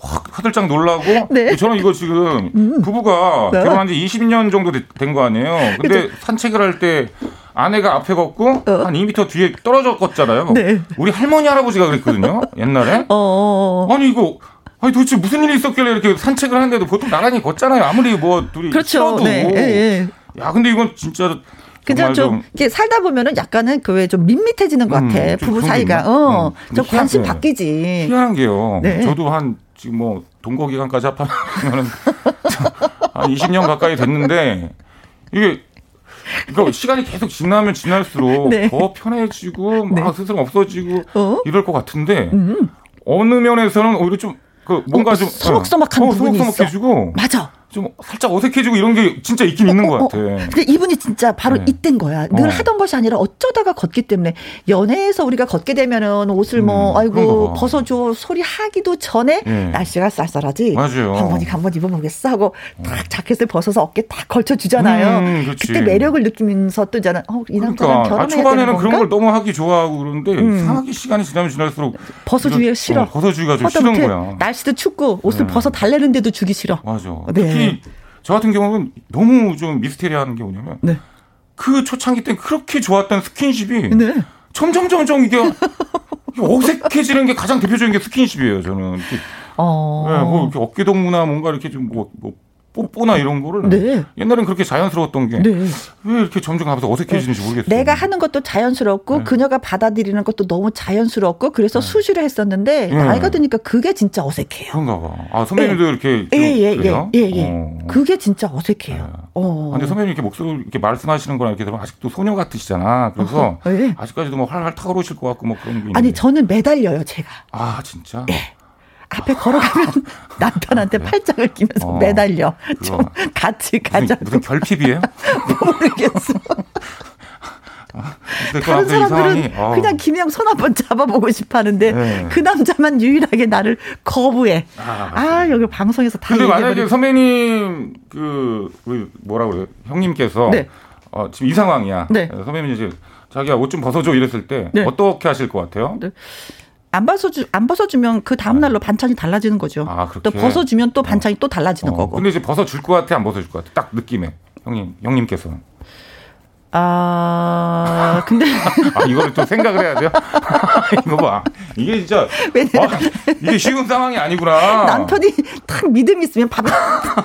Speaker 5: 확 화들짝 놀라고 네. 저는 이거 지금 음. 부부가 네. 결혼한 지 20년 정도 된 거 아니에요. 근데 그쵸? 산책을 할 때 아내가 앞에 걷고 어. 한 2미터 뒤에 떨어져 걷잖아요. 네. 우리 할머니 할아버지가 그랬거든요. 옛날에. 어. 어, 어. 아니 이거 아니 도대체 무슨 일이 있었길래 이렇게 산책을 하는데도 보통 나란히 걷잖아요. 아무리 뭐 둘이 그렇죠. 싫어도. 네. 예, 예. 야 근데 이건 진짜
Speaker 1: 그냥 좀, 좀 이렇게 살다 보면은 약간은 그 왜 좀 밋밋해지는 것 같아. 음, 부부 사이가. 어. 음, 좀 관심 바뀌지.
Speaker 5: 희한한 게요. 네. 저도 한 지금 뭐 동거 기간까지 합하면은 [laughs] 한 20년 가까이 됐는데 이게 그러니까 시간이 계속 지나면 지날수록 네. 더 편해지고 막 네. 스스럼 없어지고 어? 이럴 것 같은데 음. 어느 면에서는 오히려 좀 그 뭔가 어, 좀
Speaker 1: 소먹소먹한 어, 부분이
Speaker 5: 소먹소먹해지고 맞아. 좀 살짝 어색해지고 이런 게 진짜 있긴 어, 있는 것 어, 어. 같아.
Speaker 1: 근데 이분이 진짜 바로 네. 이땐 거야. 늘 하던 것이 아니라 어쩌다가 걷기 때문에 연애에서 우리가 걷게 되면은 옷을 뭐 음, 아이고 벗어줘 소리 하기도 전에 네. 날씨가 쌀쌀하지.
Speaker 5: 맞아요.
Speaker 1: 한 번씩 한번 입어보겠어 하고 딱 자켓을 벗어서 어깨 딱 걸쳐주잖아요. 음, 그때 매력을 느끼면서 또 저는 어, 이 남자랑 그러니까. 아, 결혼해야 아, 초반에는
Speaker 5: 그런 걸 너무 하기 좋아하고 그러는데 음. 이상하게 시간이 지나면 지날수록
Speaker 1: 벗어주기가 싫어.
Speaker 5: 벗어주기가 좀 싫은 거야.
Speaker 1: 날씨도 춥고 옷을 네. 벗어 달래는데도 주기 싫어.
Speaker 5: 맞아. 네. 특히 저 같은 경우는 너무 좀 미스테리한 게 뭐냐면 네. 그 초창기 때 그렇게 좋았던 스킨십이 네. 점점 점점 이게 [laughs] 어색해지는 게 가장 대표적인 게 스킨십이에요. 저는. 어. 네, 뭐 이렇게 어깨 동무나 뭔가 이렇게 좀뭐 뭐 뽀뽀나 이런 거를 네. 옛날엔 그렇게 자연스러웠던 게왜 네. 이렇게 점점 가면서 어색해지는지 네. 모르겠어요.
Speaker 1: 내가 하는 것도 자연스럽고 네. 그녀가 받아들이는 것도 너무 자연스럽고 그래서 네. 수시를 했었는데 네. 나이가 드니까 그게 진짜 어색해요.
Speaker 5: 그런가 봐. 아 선배님도 이렇게
Speaker 1: 예예예 예, 예, 예, 어. 그게 진짜 어색해요. 어.
Speaker 5: 아, 근데 선배님 이렇게 목소리 이렇게 말씀하시는 거랑 이렇게 되면 아직도 소녀 같으시잖아. 그래서 어, 예. 아직까지도 뭐 활활 타고 오실 것 같고 뭐 그런 게. 있는데.
Speaker 1: 아니 저는 매달려요 제가.
Speaker 5: 아 진짜.
Speaker 1: 예. 앞에 걸어가면 [laughs] 남편한테 아, 팔짱을 끼면서 어, 매달려. 좀 같이 가자.
Speaker 5: 무슨, 무슨 결핍이에요? [laughs]
Speaker 1: 모르겠어. 다른 사람들은 어. 그냥 김영 손 한번 잡아보고 싶어 하는데 네. 그 남자만 유일하게 나를 거부해. 아, 아 여기 방송에서 다
Speaker 5: 근데 만약에 선배님 그, 그 뭐라 그래요? 형님께서 네. 어, 지금 이 상황이야. 네. 선배님 이제 자기야 옷 좀 벗어줘 이랬을 때 네. 어떻게 하실 것 같아요? 네.
Speaker 1: 안 벗어주 안 벗어주면 그 다음 날로 반찬이 달라지는 거죠. 아, 또 벗어주면 또 반찬이 어. 또 달라지는 어. 거고.
Speaker 5: 근데 이제 벗어줄 것 같아, 안 벗어줄 것 같아. 딱 느낌에 형님 형님께서는.
Speaker 1: 아, 근데. [laughs]
Speaker 5: 아, 이거를 좀 생각을 해야 돼요? [laughs] 이거 봐. 이게 진짜. 왜냐 아, 이게 쉬운 상황이 아니구나.
Speaker 1: 남편이 딱 [laughs] 믿음이 있으면 답이,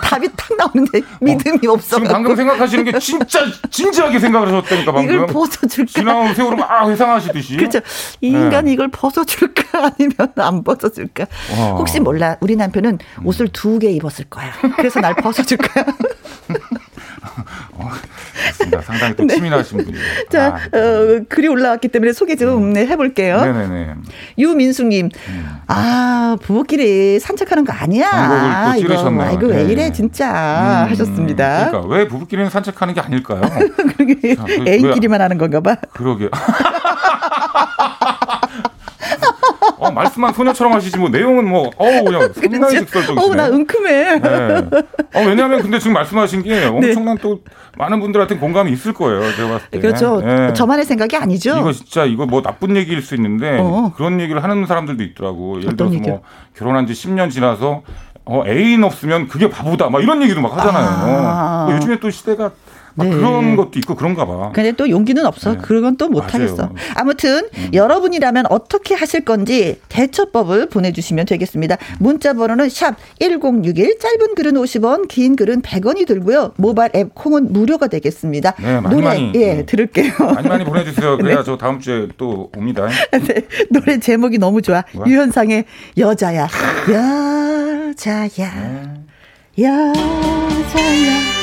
Speaker 1: 답이 딱 나오는데 믿음이 어, 없어.
Speaker 5: 지금 방금 생각하시는 게 진짜 진지하게 생각을 하셨다니까, 방금.
Speaker 1: 이걸 벗어줄까?
Speaker 5: 지나온 세월을 막 회상하시듯이.
Speaker 1: 그렇죠. 이 인간이 네. 이걸 벗어줄까? 아니면 안 벗어줄까? 와. 혹시 몰라. 우리 남편은 옷을 두 개 입었을 거야. 그래서 날 벗어줄까?
Speaker 5: 어, 상당히 또 네. 치밀하신 분이에요. [laughs]
Speaker 1: 자, 아, 어, 글이 올라왔기 때문에 소개 좀 네, 해볼게요. 네네네. 유민수님, 음. 아 부부끼리 산책하는 거 아니야?
Speaker 5: 이거,
Speaker 1: 이거 왜 네. 이래 진짜 음, 하셨습니다.
Speaker 5: 그러니까 왜 부부끼리는 산책하는 게 아닐까요? [laughs]
Speaker 1: 그러게 애인끼리만 하는 건가 봐.
Speaker 5: 그러게. [laughs] 어, 말씀만 소녀처럼 하시지 뭐 내용은 뭐 어우 그냥 [laughs] 상당히 직설적이시네.
Speaker 1: 어나 은큼해. 네.
Speaker 5: 어 왜냐하면 근데 지금 말씀하신 게 엄청난 네. 또 많은 분들한테 공감이 있을 거예요. 제가 봤을 때.
Speaker 1: 그렇죠. 네. 저만의 생각이 아니죠.
Speaker 5: 이거 진짜 이거 뭐 나쁜 얘기일 수 있는데 어. 그런 얘기를 하는 사람들도 있더라고. 예를 들어서 얘기요? 뭐 결혼한 지 10년 지나서 어 애인 없으면 그게 바보다. 막 이런 얘기도 막 하잖아요. 아. 뭐 요즘에 또 시대가 네. 그런 것도 있고 그런가 봐.
Speaker 1: 근데 또 용기는 없어. 네. 그건 또 못하겠어. 아무튼 음. 여러분이라면 어떻게 하실 건지 대처법을 보내주시면 되겠습니다. 문자 번호는 샵 1061, 짧은 글은 50원, 긴 글은 100원이 들고요. 모바일 앱 콩은 무료가 되겠습니다.
Speaker 5: 네, 많이
Speaker 1: 노래,
Speaker 5: 많이.
Speaker 1: 예, 네. 들을게요.
Speaker 5: 많이 많이 보내주세요. [laughs] 그래야 네. 저 다음 주에 또 옵니다. [laughs]
Speaker 1: 네, 노래 제목이 너무 좋아. 뭐야? 유현상의 여자야. [laughs] 여자야. 네. 여자야.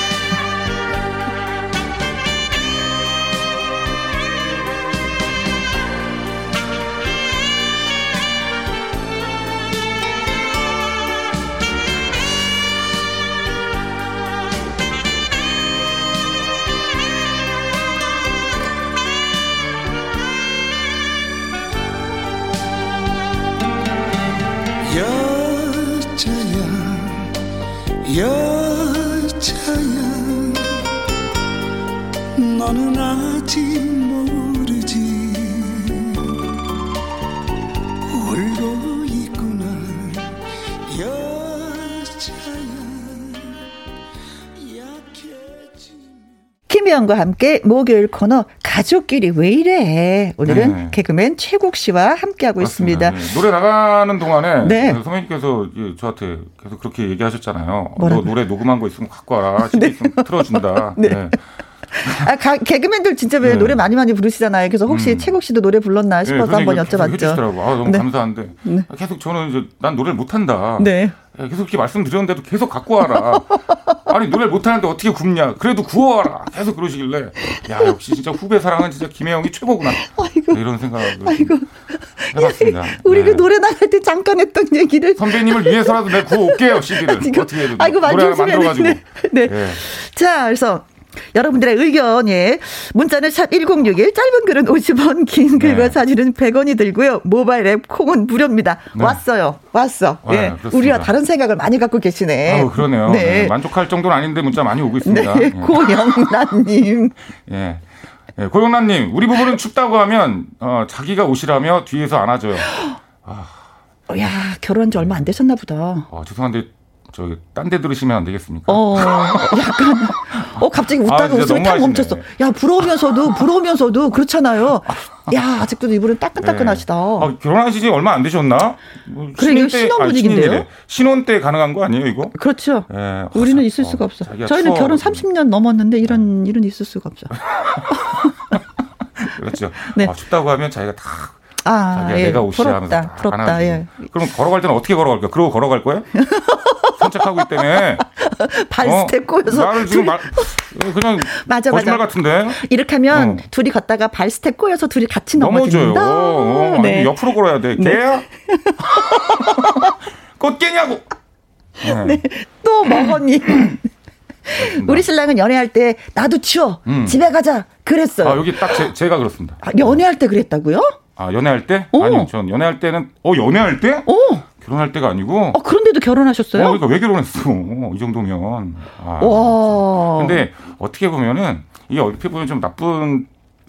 Speaker 6: 여자야 너는 아직
Speaker 1: 김혜영과 함께 목요일 코너 가족끼리 왜 이래 오늘은 네. 개그맨 최국 씨와 함께하고 있습니다. 네.
Speaker 5: 노래 나가는 동안에 네. 선배님께서 저한테 계속 그렇게 얘기하셨잖아요. 너 노래 녹음한 거 있으면 갖고 와라. CD [laughs] 네. 있으면 틀어준다. [laughs] 네. 네.
Speaker 1: 아, 가, 개그맨들 진짜 왜 네. 노래 많이 많이 부르시잖아요. 그래서 혹시 음. 최국 씨도 노래 불렀나 싶어서 네, 한번 여쭤봤죠.
Speaker 5: 아, 너무 네. 감사한데. 네. 계속 저는 이제 난 노래를 못한다. 계속 이렇게 말씀드렸는데도 계속 갖고 와라. [laughs] 아니 노래를 못하는데 어떻게 굽냐. 그래도 구워와라. 계속 그러시길래 야 역시 진짜 후배 사랑은 진짜 김혜영이 최고구나. 아이고. 이런 생각을 아이고. 해봤습니다.
Speaker 1: 우리 그 네. 그 노래 나갈 때 잠깐 했던 얘기를
Speaker 5: 선배님을 위해서라도 내가 구워 올게요 CD를. 어떻게 해도 아이고, 노래 만들어가지고. 네.
Speaker 1: 네. 네. 자 그래서 여러분들의 의견, 예. 문자는 샵 1061, 짧은 글은 50원, 긴 글과 네. 사진은 100원이 들고요. 모바일 앱 콩은 무료입니다. 네. 왔어요. 왔어. 아, 예. 네, 우리와 다른 생각을 많이 갖고 계시네.
Speaker 5: 아 그러네요. 네. 네. 만족할 정도는 아닌데 문자 많이 오고 있습니다.
Speaker 1: 네. 예. [laughs] 고영란님.
Speaker 5: 예. 예. 고영란님, 우리 부부는 춥다고 하면, 어, 자기가 오시라며 뒤에서 안아줘요. 아.
Speaker 1: 야, 결혼한 지 얼마 안 되셨나 보다.
Speaker 5: 아, 죄송한데 저기 딴 데 들으시면 안 되겠습니까?
Speaker 1: 어, 약간 어 갑자기 웃다가 아, 웃음이 탁 멈췄어. 야 부러우면서도 부러우면서도 그렇잖아요. 야 아직도 이분은 따끈따끈하시다. 네.
Speaker 5: 아, 결혼하신 지 얼마 안 되셨나?
Speaker 1: 뭐 그래 이거 신혼 분위기인데요.
Speaker 5: 신혼 때 가능한 거 아니에요 이거?
Speaker 1: 그렇죠. 네. 우리는 어, 있을 수가 없어. 저희는 추워. 결혼 30년 넘었는데 이런 일은 있을 수가 없죠. [laughs]
Speaker 5: 그렇죠. 네. 아, 춥다고 하면 자기가 다 아, 자기가 예. 내가 옷이야 부럽다, 부럽다, 예. 그럼 걸어갈 때는 어떻게 걸어갈까? 그러고 걸어갈 거야? [laughs] 산책하고 있다며. [laughs]
Speaker 1: 발 스텝 어? 꼬여서.
Speaker 5: 나를 지금 말, 그냥 [laughs] 맞아, 거짓말 맞아. 같은데.
Speaker 1: 이렇게 하면 어. 둘이 걷다가 발 스텝 꼬여서 둘이 같이 넘어져요. 어,
Speaker 5: 네. 옆으로 걸어야 돼. 네. 개야? 꽃게냐고. [laughs]
Speaker 1: 네. 네. 또 먹었니? 우리 신랑은 연애할 때 나도 치워 음. 집에 가자 그랬어요.
Speaker 5: 아 여기 딱 제, 가 그렇습니다.
Speaker 1: 아, 연애할 때 그랬다고요?
Speaker 5: 아 연애할 때? 오. 아니요, 전 연애할 때는 어 연애할 때? 오. 결혼할 때가 아니고.
Speaker 1: 어 그런데도 결혼하셨어요?
Speaker 5: 어, 그러니까 왜 결혼했어? 이 정도면. 아, 와. 근데 어떻게 보면은 이게 어떻게 보면 좀 나쁜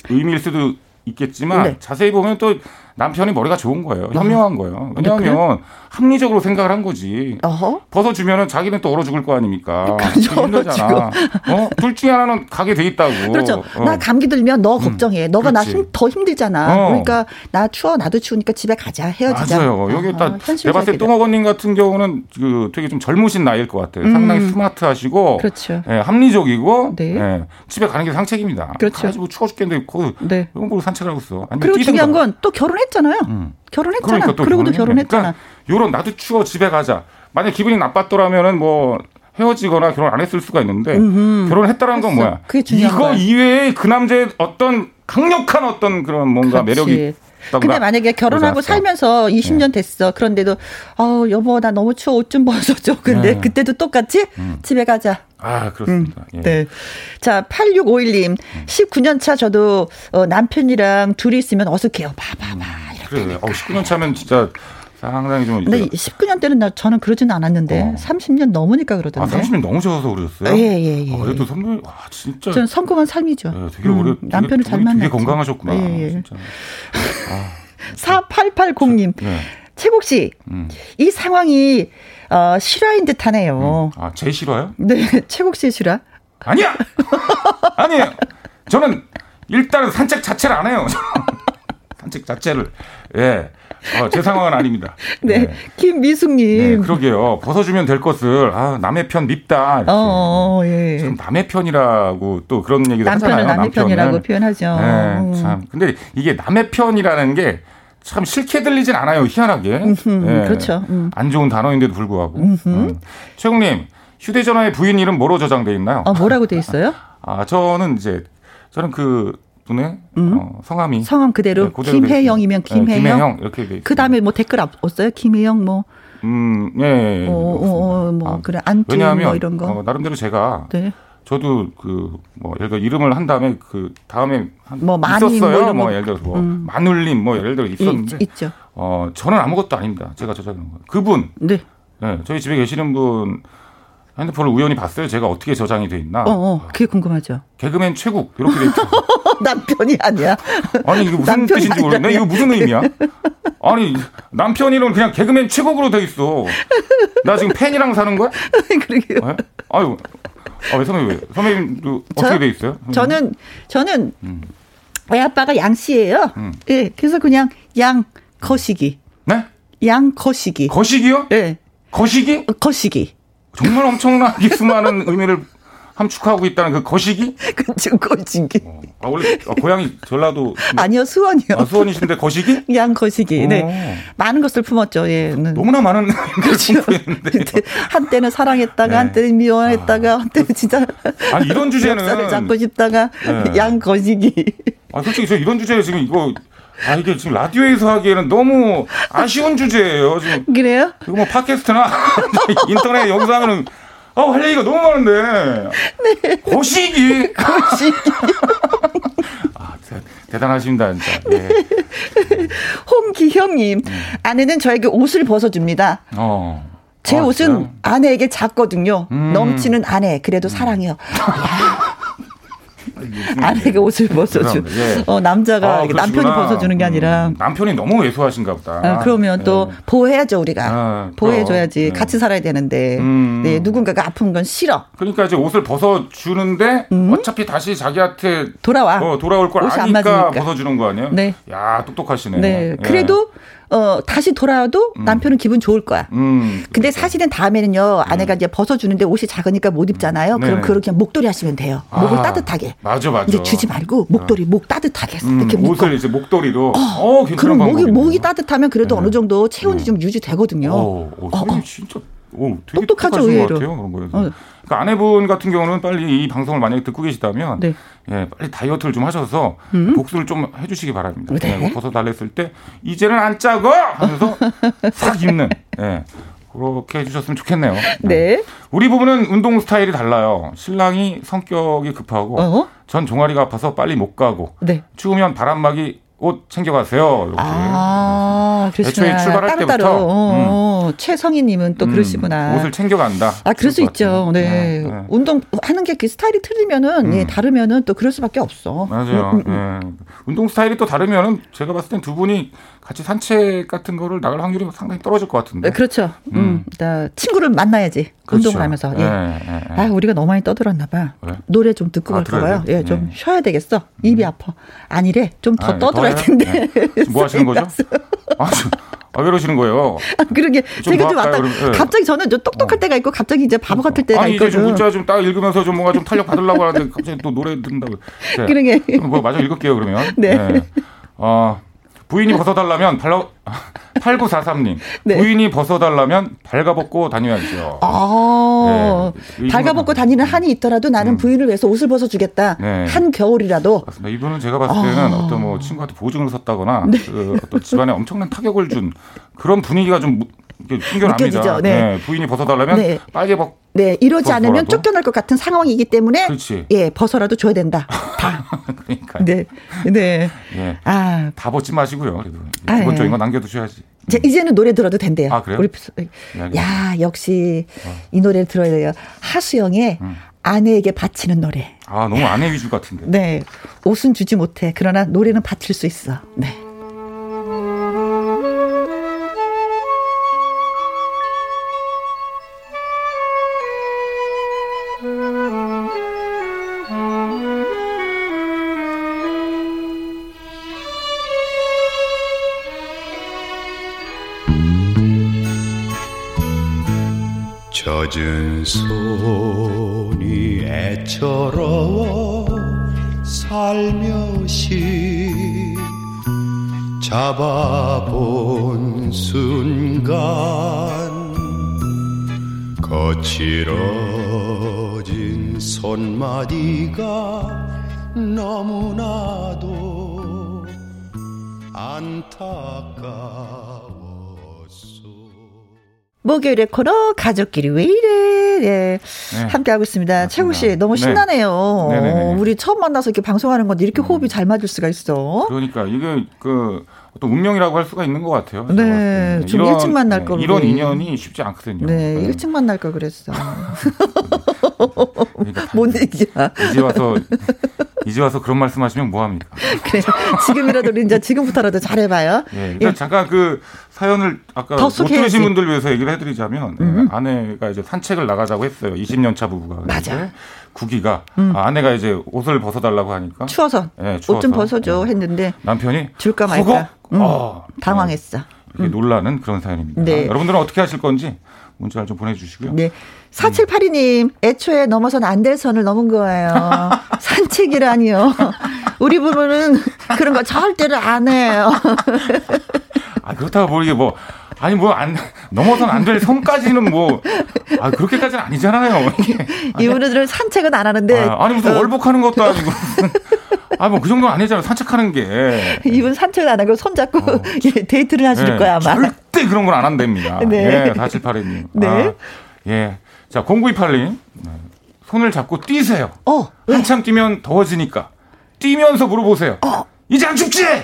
Speaker 5: 의미일 수도 있겠지만 네. 자세히 보면 또 남편이 머리가 좋은 거예요. 현명한 거예요. 왜냐하면 합리적으로 생각을 한 거지. 어허? 벗어주면은 자기는 또 얼어 죽을 거 아닙니까? [laughs] 그렇죠. 힘들잖아. 어? 둘 중에 하나는 가게 돼 있다고.
Speaker 1: 그렇죠. 어. 나 감기 들면 너 음. 걱정해. 음. 너가 나 더 힘들잖아. 어. 그러니까 나 추워 나도 추우니까 집에 가자 헤어지자.
Speaker 5: 맞아요. 여기 딱 어, 내가 봤을 때 똥어거님 같은 경우는 그 되게 좀 젊으신 나이일 것 같아요. 음. 상당히 스마트하시고 그렇죠. 예, 합리적이고 네. 예, 집에 가는 게 상책입니다. 그렇죠. 가지고 추워 죽겠는데 거기 네. 이런 걸로 산책을 하고 있어.
Speaker 1: 그리고 중요한 건 또 결혼 했잖아요. 음. 결혼했잖아. 그러니까 그러고도 결혼했잖아. 그러니까
Speaker 5: 요런 나도 추워 집에 가자. 만약 기분이 나빴더라면은 뭐 헤어지거나 결혼 안 했을 수가 있는데 음흠. 결혼했다라는 건 뭐야? 이거 거야. 이외에 그 남자의 어떤 강력한 어떤 그런 뭔가 그렇지. 매력이
Speaker 1: 근데 만약에 결혼하고 살면서 20년 됐어. 그런데도 어 여보 나 너무 추워 옷 좀 벗어줘. [laughs] 근데 네. 그때도 똑같이 음. 집에 가자.
Speaker 5: 아 그렇습니다.
Speaker 1: 음. 예. 네. 자 8651님 음. 19년 차 저도 어, 남편이랑 둘이 있으면 어색해요. 봐봐봐.
Speaker 5: 음. 그래. 어 19년 차면 진짜 상당히 좀.
Speaker 1: 근데 19년 때는 나 저는 그러지는 않았는데 어. 30년 넘으니까 그러던데.
Speaker 5: 아 30년 넘으셔서 그러셨어요?
Speaker 1: 예 예예. 예, 예.
Speaker 5: 아, 그래도 선배 와 진짜.
Speaker 1: 저는 성공한 삶이죠. 네,
Speaker 5: 되게 음, 오래
Speaker 1: 남편을 잘 만났죠.
Speaker 5: 되게 건강하셨구나. 예, 예. 진짜.
Speaker 1: 아, [laughs] 4880님. 네. 최국 씨, 음. 이 상황이 어, 실화인 듯하네요.
Speaker 5: 음. 아, 제 실화요?
Speaker 1: 네, [laughs] 최국 씨의 실화.
Speaker 5: 아니야. [laughs] 아니 저는 일단은 산책 자체를 안 해요. 산책 자체를 예. 어, 제 상황은 아닙니다. [laughs]
Speaker 1: 네. 네. 김미숙님. 네,
Speaker 5: 그러게요. 벗어주면 될 것을, 아, 남의 편 밉다. 이렇게. 어, 어, 예. 지금 남의 편이라고 또 그런 얘기도
Speaker 1: 남편은
Speaker 5: 하잖아요.
Speaker 1: 남의 편이라고 표현하죠. 네,
Speaker 5: 음. 참. 근데 이게 남의 편이라는 게 참 싫게 들리진 않아요. 희한하게.
Speaker 1: 네. 그렇죠. 음.
Speaker 5: 안 좋은 단어인데도 불구하고. 음. 최국님, 휴대전화에 부인 이름 뭐로 저장돼 있나요?
Speaker 1: 아, 뭐라고 돼 있어요? [laughs]
Speaker 5: 아, 저는 이제, 저는 그, 분의 음. 어, 성함이
Speaker 1: 성함 그대로, 네, 그대로 김혜영이면 김혜영. 네, 김혜영
Speaker 5: 이렇게 돼.
Speaker 1: 그 다음에 뭐 댓글 없어요? 김혜영 뭐.
Speaker 5: 음, 예, 예. 예. 어,
Speaker 1: 어, 어, 뭐 아, 그래 안투 왜냐하면 뭐 이런 거.
Speaker 5: 어, 나름대로 제가 네. 저도 그 뭐 예를 들어 이름을 한 다음에 그 다음에
Speaker 1: 뭐
Speaker 5: 있었어요. 뭐, 뭐, 예를 들어서 뭐 음. 마눌님 뭐 예를 들어 있었는데
Speaker 1: 있,
Speaker 5: 죠어 저는 아무것도 아닙니다. 제가 저장한 거. 그분.
Speaker 1: 네.
Speaker 5: 네. 저희 집에 계시는 분 핸드폰을 우연히 봤어요. 제가 어떻게 저장이 돼 있나.
Speaker 1: 어, 어 그게 궁금하죠.
Speaker 5: 개그맨 최국 이렇게 돼 있죠. [laughs] [laughs]
Speaker 1: 남편이 아니야.
Speaker 5: 아니 이게 무슨 뜻인지 모르겠네. 이거 무슨 의미야? 아니 남편 이름 그냥 개그맨 최국으로 돼 있어. 나 지금 팬이랑 사는 거야? [laughs]
Speaker 1: 그러게요.
Speaker 5: 네? 아유, 아, 왜 선배님 왜? 선배님도 어떻게 돼 있어요?
Speaker 1: 선배님? 저는 저는 음. 애 아빠가 양 씨예요. 음. 예, 그래서 그냥 양 거시기.
Speaker 5: 네?
Speaker 1: 양 거시기.
Speaker 5: 거시기요?
Speaker 1: 예. 네.
Speaker 5: 거시기?
Speaker 1: 거시기.
Speaker 5: 정말 엄청나게 수많은 의미를 함축하고 있다는 그 거시기? [laughs]
Speaker 1: 그쵸, 거시기.
Speaker 5: 어. 아, 원래 아, 고향이 전라도. [laughs]
Speaker 1: 아니요, 수원이요.
Speaker 5: 아, 수원이신데 거시기? [laughs]
Speaker 1: 양 거시기. 네. 어. 많은 것을 품었죠, 예.
Speaker 5: 너무나 많은 [laughs]
Speaker 1: 그렇죠. 한때는 사랑했다가, 네. 한때는 미워했다가, 아. 한때는 진짜.
Speaker 5: 아니, 이런 주제는.
Speaker 1: 를 잡고 싶다가, 네. 양 거시기.
Speaker 5: 아, 솔직히 저 이런 주제에 지금 이거 아 이게 지금 라디오에서 하기에는 너무 아쉬운 주제예요. 지금
Speaker 1: 그래요?
Speaker 5: 이거 뭐 팟캐스트나 인터넷 영상은 아, 할 얘기가 너무 많은데. 네. 거시기.
Speaker 1: 거시기. [laughs]
Speaker 5: 아, 대, 단하십니다 진짜. 예.
Speaker 1: 홍기형님, 음. 아내는 저에게 옷을 벗어줍니다. 어. 제 아, 옷은 진짜? 아내에게 작거든요. 음. 넘치는 아내, 그래도 음. 사랑해요. [laughs] 아내가 옷을 벗어주. 예. 어 남자가 아, 남편이 벗어주는 게 아니라
Speaker 5: 음, 남편이 너무 왜소하신가 보다.
Speaker 1: 아, 그러면 또 예. 보호해야죠 우리가. 아, 보호해줘야지. 예. 같이 살아야 되는데. 음. 네 누군가가 아픈 건 싫어.
Speaker 5: 그러니까 이제 옷을 벗어주는데 음. 어차피 다시 자기한테
Speaker 1: 돌아와.
Speaker 5: 어, 돌아올 걸 아니까 벗어주는 거 아니에요? 네. 야 똑똑하시네.
Speaker 1: 네. 예. 그래도 어, 다시 돌아와도 음. 남편은 기분 좋을 거야. 음, 근데. 사실은 다음에는,요, 아내가 음. 이제 벗어주는데 옷이 작으니까 못 입잖아요. 그럼 그렇게 목도리 하시면 돼요. 목을 아, 따뜻하게.
Speaker 5: 맞아, 맞아.
Speaker 1: 근데 주지 말고 목도리, 어. 목 따뜻하게. 음, 이렇게
Speaker 5: 옷을 이제 목도리로. 어, 어
Speaker 1: 그럼 목이, 목이 따뜻하면 그래도 네. 어느 정도 체온이 네. 좀 유지되거든요.
Speaker 5: 어, 어, 어, 어. 진짜. 오, 되게 똑똑하죠, 의외로. 어. 그러니까 아내분 같은 경우는 빨리 이 방송을 만약에 듣고 계시다면 네. 예, 빨리 다이어트를 좀 하셔서 음? 복수를 좀 해주시기 바랍니다. 네. 네, 벗어 달랬을 때 이제는 안 짜고 하면서 [laughs] 싹 입는. 예. 그렇게 해주셨으면 좋겠네요.
Speaker 1: 네. 네.
Speaker 5: 우리 부부는 운동 스타일이 달라요. 신랑이 성격이 급하고 어허? 전 종아리가 아파서 빨리 못 가고 네. 추우면 바람막이 옷 챙겨가세요. 이렇게.
Speaker 1: 아, 그렇구나. 애초에 출발할 따로, 때부터 따로. 어, 음. 최성희님은 또 음, 그러시구나.
Speaker 5: 옷을 챙겨간다.
Speaker 1: 아, 그럴 수 있죠. 네. 네. 네. 운동 하는 게 그 스타일이 틀리면은 음. 예, 다르면은 또 그럴 수밖에 없어.
Speaker 5: 맞아요. 음, 음, 음. 예. 운동 스타일이 또 다르면은 제가 봤을 땐 두 분이 같이 산책 같은 거를 나갈 확률이 상당히 떨어질 것 같은데.
Speaker 1: 네, 그렇죠. 음. 음. 친구를 만나야지. 그렇죠. 운동을 하면서. 예. 예, 예, 예. 아, 우리가 너무 많이 떠들었나 봐. 왜? 노래 좀 듣고 아, 갈까 봐요. 예, 좀 예. 쉬어야 되겠어. 입이 음. 아파. 아니래. 좀더 아, 떠들어야 텐데.
Speaker 5: 예. 뭐 하시는 거죠? [laughs] 아, 아, 왜 그러시는 거예요?
Speaker 1: 아, 그러게. 제가 좀 왔다. 네. 갑자기 저는 좀 똑똑할 어. 때가 있고, 갑자기 이제 바보 같을 때가
Speaker 5: 아니,
Speaker 1: 있거든.
Speaker 5: 이제 좀 문자 좀 딱 읽으면서 좀 뭔가 좀 탄력 받으려고 하는데, 갑자기 또 노래 듣는다고. [laughs]
Speaker 1: 네. 그러게.
Speaker 5: 뭐, 마저 읽을게요, 그러면. 네. 네. 어, 부인이 벗어달라면 발라, 8943님. [laughs] 네. 부인이 벗어달라면 발가벗고 다녀야죠.
Speaker 1: 아, 네. 발가벗고 다니는 한이 있더라도 나는 음. 부인을 위해서 옷을 벗어주겠다. 네. 한 겨울이라도.
Speaker 5: 맞습니다. 이분은 제가 봤을 때는 아. 어떤 뭐 친구한테 보증을 섰다거나 네. 그 어떤 집안에 엄청난 타격을 준 그런 분위기가 좀 숨겨납니다. 네. 네. 부인이 벗어달라면 네. 빨개 벗.
Speaker 1: 네, 이러지 않으면 쫓겨날 것 같은 상황이기 때문에
Speaker 5: 그렇지.
Speaker 1: 예, 벗어라도 줘야 된다. [laughs] 다.
Speaker 5: 그러니까.
Speaker 1: 네. 네.
Speaker 5: 예. 아, 다 벗지 마시고요. 그래도 아, 기본적인 건 남겨 두셔야지.
Speaker 1: 이제
Speaker 5: 음.
Speaker 1: 이제는 노래 들어도 된대요.
Speaker 5: 아, 그래요?
Speaker 1: 우리 네, 야, 역시 어. 이 노래를 들어야 돼요. 하수영의 음. 아내에게 바치는 노래.
Speaker 5: 아, 너무 아내 위주 같은데.
Speaker 1: 네. 옷은 주지 못해. 그러나 노래는 바칠 수 있어. 네.
Speaker 6: 젖은 손이 애처로워 살며시 잡아본 순간 거칠어진 손마디가 너무나도 안타까워
Speaker 1: 목요일에 코너 가족끼리 왜 이래 네. 네. 함께하고 있습니다. 최국 씨 너무 네. 신나네요. 네. 우리 처음 만나서 이렇게 방송하는 건데 이렇게 음. 호흡이 잘 맞을 수가 있어.
Speaker 5: 그러니까 이게 그 어떤 운명이라고 할 수가 있는 것 같아요.
Speaker 1: 네, 좀 이런, 일찍 만날 네, 걸.
Speaker 5: 이런 인연이 쉽지 않거든요.
Speaker 1: 네, 네. 일찍 만날 걸 그랬어. [laughs] 그러니까 뭔 얘기야?
Speaker 5: 이제 와서 이제 와서 그런 말씀하시면 뭐 합니까?
Speaker 1: 그래, 지금이라도 이제 지금부터라도 잘해봐요.
Speaker 5: 예, 일단 예. 잠깐 그 사연을 아까 못 들으신 분들 위해서 얘기를 해드리자면 음. 아내가 이제 산책을 나가자고 했어요. 20년 차 부부가.
Speaker 1: 맞아.
Speaker 5: 구기가 음. 아, 아내가 이제 옷을 벗어달라고 하니까
Speaker 1: 추워서, 네, 추워서. 옷좀 벗어줘 네. 했는데
Speaker 5: 남편이
Speaker 1: 줄까 말까 음. 어, 당황했어.
Speaker 5: 이렇게 음. 놀라는 그런 사연입니다. 네. 아, 여러분들은 어떻게 하실 건지 문자를 좀 보내주시고요.
Speaker 1: 네. 4782님, 애초에 넘어서는 안될 선을 넘은 거예요. [laughs] 산책이라니요. 우리 부부는 그런 거 절대로 안 해요.
Speaker 5: 아, 그렇다고 뭐 이게 뭐, 아니 뭐 안 넘어서는 안될 선까지는 뭐 아, 그렇게까지는 아니잖아요. [laughs]
Speaker 1: 이분들은 산책은 안 하는데
Speaker 5: 아, 니 무슨 어. 월복하는 것도 아니고 아, 뭐 그 정도는 아니잖아요. 산책하는 게.
Speaker 1: 이분 산책 안 하고 손잡고 어. [laughs] 예, 데이트를 하실 네, 거야, 아마.
Speaker 5: 절대 그런 건안 한답니다. [laughs] 네. 예, 4782님. [laughs] 네. 아, 예. 자, 0928님. 손을 잡고 뛰세요. 어. 한참 뛰면 더워지니까. 뛰면서 물어보세요. 어. 이제 안 춥지? [laughs]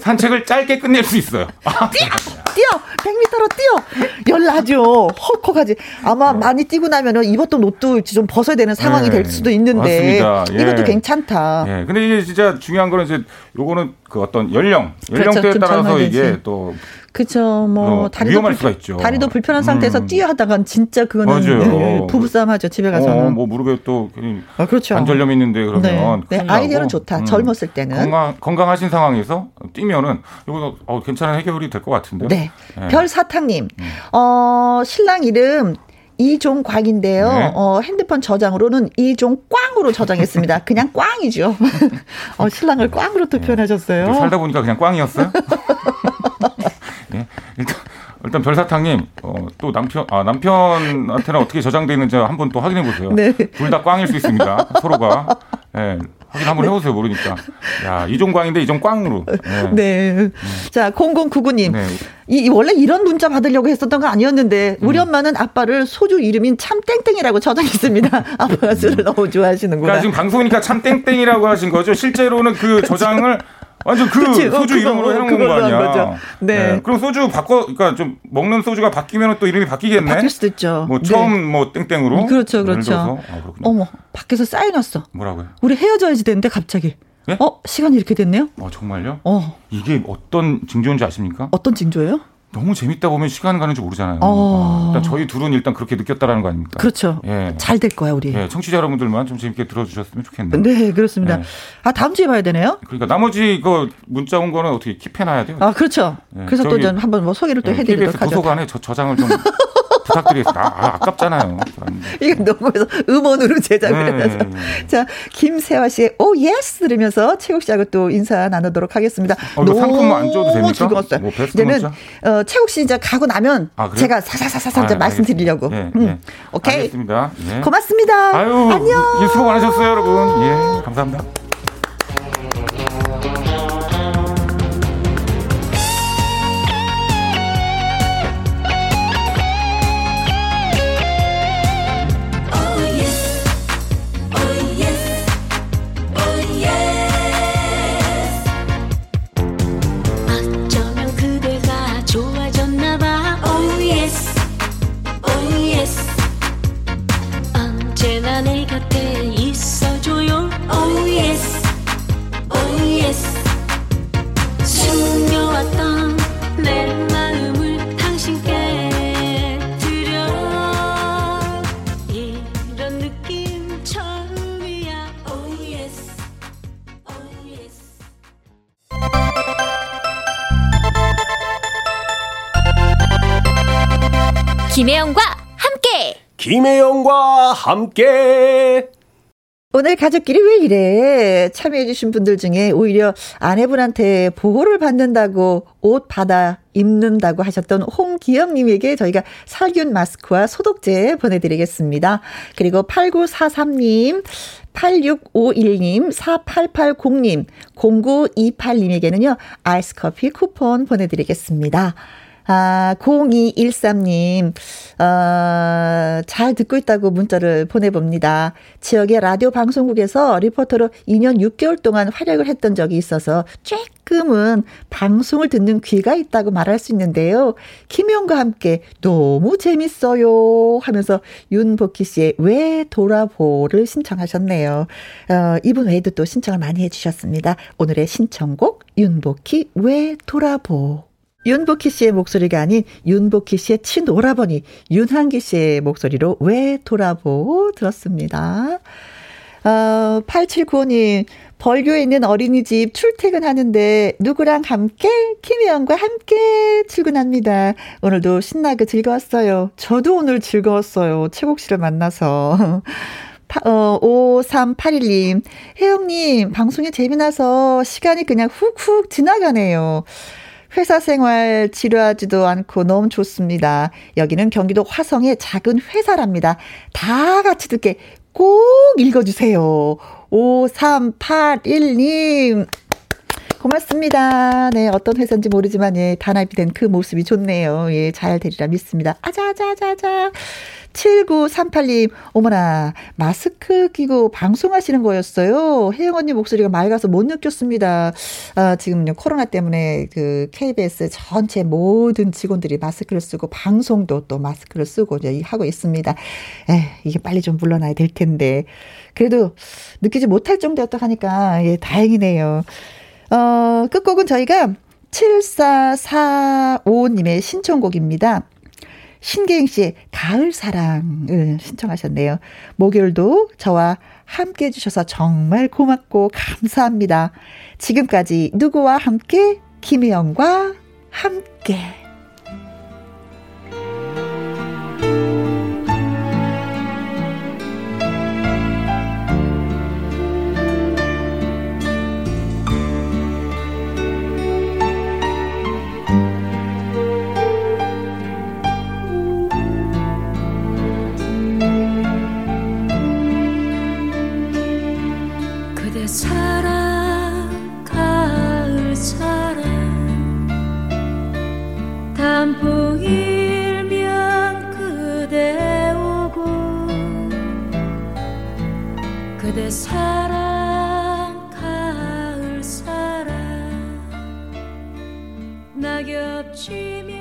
Speaker 5: 산책을 짧게 끝낼 수 있어요.
Speaker 1: 아, 뛰어! 뛰어! 100m로 뛰어! 열나죠. 헐컥하지. 아마 네. 많이 뛰고 나면은 입었던 옷도 좀 벗어야 되는 상황이 네. 될 수도 있는데. 맞습니다. 예. 이것도 괜찮다.
Speaker 5: 예. 근데 이게 진짜 중요한 거는 이제 요거는 그 어떤 연령, 연령대에 그렇죠. 따라서 이게 또
Speaker 1: 그렇죠. 뭐
Speaker 5: 어, 다리도 위험할 불, 수가 있죠.
Speaker 1: 다리도 불편한 상태에서 음. 뛰어 하다간 진짜 그거는 네, 부부싸움 하죠. 집에 가서는.
Speaker 5: 어, 뭐 무릎에 또 아, 그렇죠. 관절염 있는데 그러면
Speaker 1: 네. 네. 아이디어는 좋다. 음. 젊었을 때는
Speaker 5: 건강 건강하신 상황에서 뛰면은 이거 어, 괜찮은 해결이 될 것 같은데요.
Speaker 1: 네. 네. 별 사탕님. 음. 어 신랑 이름 이종곽인데요. 네. 어, 핸드폰 저장으로는 이종꽝으로 저장했습니다. 그냥 꽝이죠. [laughs] 어, 신랑을 꽝으로 투표하셨어요.
Speaker 5: 네. 살다 보니까 그냥 꽝이었어요? [laughs] 네. 일단 일단 별사탕님 어, 또 남편 아 남편한테는 어떻게 저장돼 있는지 한번 또 확인해 보세요. 네. 둘 다 꽝일 수 있습니다. 서로가. 예. 네. 확인 한번 해보세요. 모르니까. 야, 이종 광인데 이종 꽝으로. [laughs]
Speaker 1: 네. 네. 음. 자, 0099님. 네. 이, 원래 이런 문자 받으려고 했었던 거 아니었는데, 우리 음. 엄마는 아빠를 소주 이름인 참땡땡이라고 저장했습니다. [laughs] 아빠가 술을 음. 너무 좋아하시는구나.
Speaker 5: 그러니까 지금 방송이니까 참땡땡이라고 하신 거죠. 실제로는 그 저장을 완전 그 그치, 소주 어, 이름으로 해놓은 거 아니야. 거죠. 네. 네. 그럼 소주 바꿔, 그러니까 좀 먹는 소주가 바뀌면 또 이름이 바뀌겠네.
Speaker 1: 바뀔 수도 있죠.
Speaker 5: 뭐 처음 네. 뭐 땡땡으로.
Speaker 1: 그렇죠, 그렇죠. 아, 어머, 밖에서 쌓여놨어.
Speaker 5: 뭐라고요?
Speaker 1: 우리 헤어져야지 되는데 갑자기. 네? 어 시간이 이렇게 됐네요?
Speaker 5: 어 정말요? 어 이게 어떤 징조인지 아십니까?
Speaker 1: 어떤 징조예요?
Speaker 5: 너무 재밌다 보면 시간 가는 줄 모르잖아요. 어. 일단 저희 둘은 일단 그렇게 느꼈다라는 거 아닙니까?
Speaker 1: 그렇죠. 예. 잘 될 거야 우리.
Speaker 5: 예, 청취자 여러분들만 좀 재밌게 들어주셨으면 좋겠네요.
Speaker 1: 네, 그렇습니다. 예. 아 다음 주에 봐야 되네요.
Speaker 5: 그러니까 나머지 그 문자 온 거는 어떻게 킵해놔야 돼요?
Speaker 1: 아 그렇죠. 예. 그래서 또 한번 뭐 소개를 또 예, 해드리도록
Speaker 5: 하죠. 도서관에 저 저장을 좀 [laughs] 부탁드리겠습니다. 아, 아깝잖아요.
Speaker 1: 이게 너무 해서 음원으로 제작을 네, 해서. 자, 김세화 씨의 오 예스 들으면서 최국 씨하고 또 인사 나누도록 하겠습니다.
Speaker 5: 어, 너무 상품 안 줘도 됩니까?
Speaker 1: 즐거웠어요. 뭐 이제는 어, 최국 씨 이제 가고 나면 아, 그래? 제가 사사사사 아, 말씀드리려고. 네, 음. 네. 오케이.
Speaker 5: 알겠습니다.
Speaker 1: 예. 고맙습니다.
Speaker 5: 아유, 안녕. 수고 많으셨어요, 여러분. 예, 감사합니다.
Speaker 7: 내 곁에 있어줘요. Oh yes, oh yes. 숨겨왔던 내 마음을 당신께 드려. 이런 느낌 처음이야. Oh yes, oh yes.
Speaker 8: 김혜영과 함께.
Speaker 2: 김혜영과 함께.
Speaker 1: 오늘 가족끼리 왜 이래? 참여해주신 분들 중에 오히려 아내분한테 보호를 받는다고 옷 받아 입는다고 하셨던 홍기영님에게 저희가 살균 마스크와 소독제 보내드리겠습니다. 그리고 8943님, 8651님, 4880님, 0928님에게는요, 아이스 커피 쿠폰 보내드리겠습니다. 아, 0213님, 어, 잘 듣고 있다고 문자를 보내봅니다. 지역의 라디오 방송국에서 리포터로 2년 6개월 동안 활약을 했던 적이 있어서 조금은 방송을 듣는 귀가 있다고 말할 수 있는데요. 김용과 함께 너무 재밌어요 하면서 윤복희 씨의 왜 돌아보를 신청하셨네요. 어, 이분 외에도 또 신청을 많이 해주셨습니다. 오늘의 신청곡 윤복희 왜 돌아보. 윤복희 씨의 목소리가 아닌 윤복희 씨의 친오라버니 윤한기 씨의 목소리로 왜 돌아보 들었습니다. 어, 8795님, 벌교에 있는 어린이집 출퇴근하는데 누구랑 함께? 김혜영과 함께 출근합니다. 오늘도 신나게 즐거웠어요. 저도 오늘 즐거웠어요. 최국 씨를 만나서. [laughs] 어, 5381님, 혜영님, 방송이 재미나서 시간이 그냥 훅훅 지나가네요. 회사 생활 지루하지도 않고 너무 좋습니다. 여기는 경기도 화성의 작은 회사랍니다. 다 같이 듣게 꼭 읽어주세요. 5381님. 고맙습니다. 네, 어떤 회사인지 모르지만, 예, 단합이 된 그 모습이 좋네요. 예, 잘 되리라 믿습니다. 아자자자자. 7938님, 어머나, 마스크 끼고 방송하시는 거였어요. 혜영 언니 목소리가 맑아서 못 느꼈습니다. 아, 지금요, 코로나 때문에 그 KBS 전체 모든 직원들이 마스크를 쓰고 방송도 또 마스크를 쓰고 이제 하고 있습니다. 에, 이게 빨리 좀 물러나야 될 텐데. 그래도 느끼지 못할 정도였다 하니까, 예, 다행이네요. 어, 끝곡은 저희가 7445님의 신청곡입니다. 신계영 씨의 가을 사랑을 신청하셨네요. 목요일도 저와 함께 해주셔서 정말 고맙고 감사합니다. 지금까지 누구와 함께? 김혜영과 함께.
Speaker 9: 그대 사랑 가을 사랑. 낙엽 지면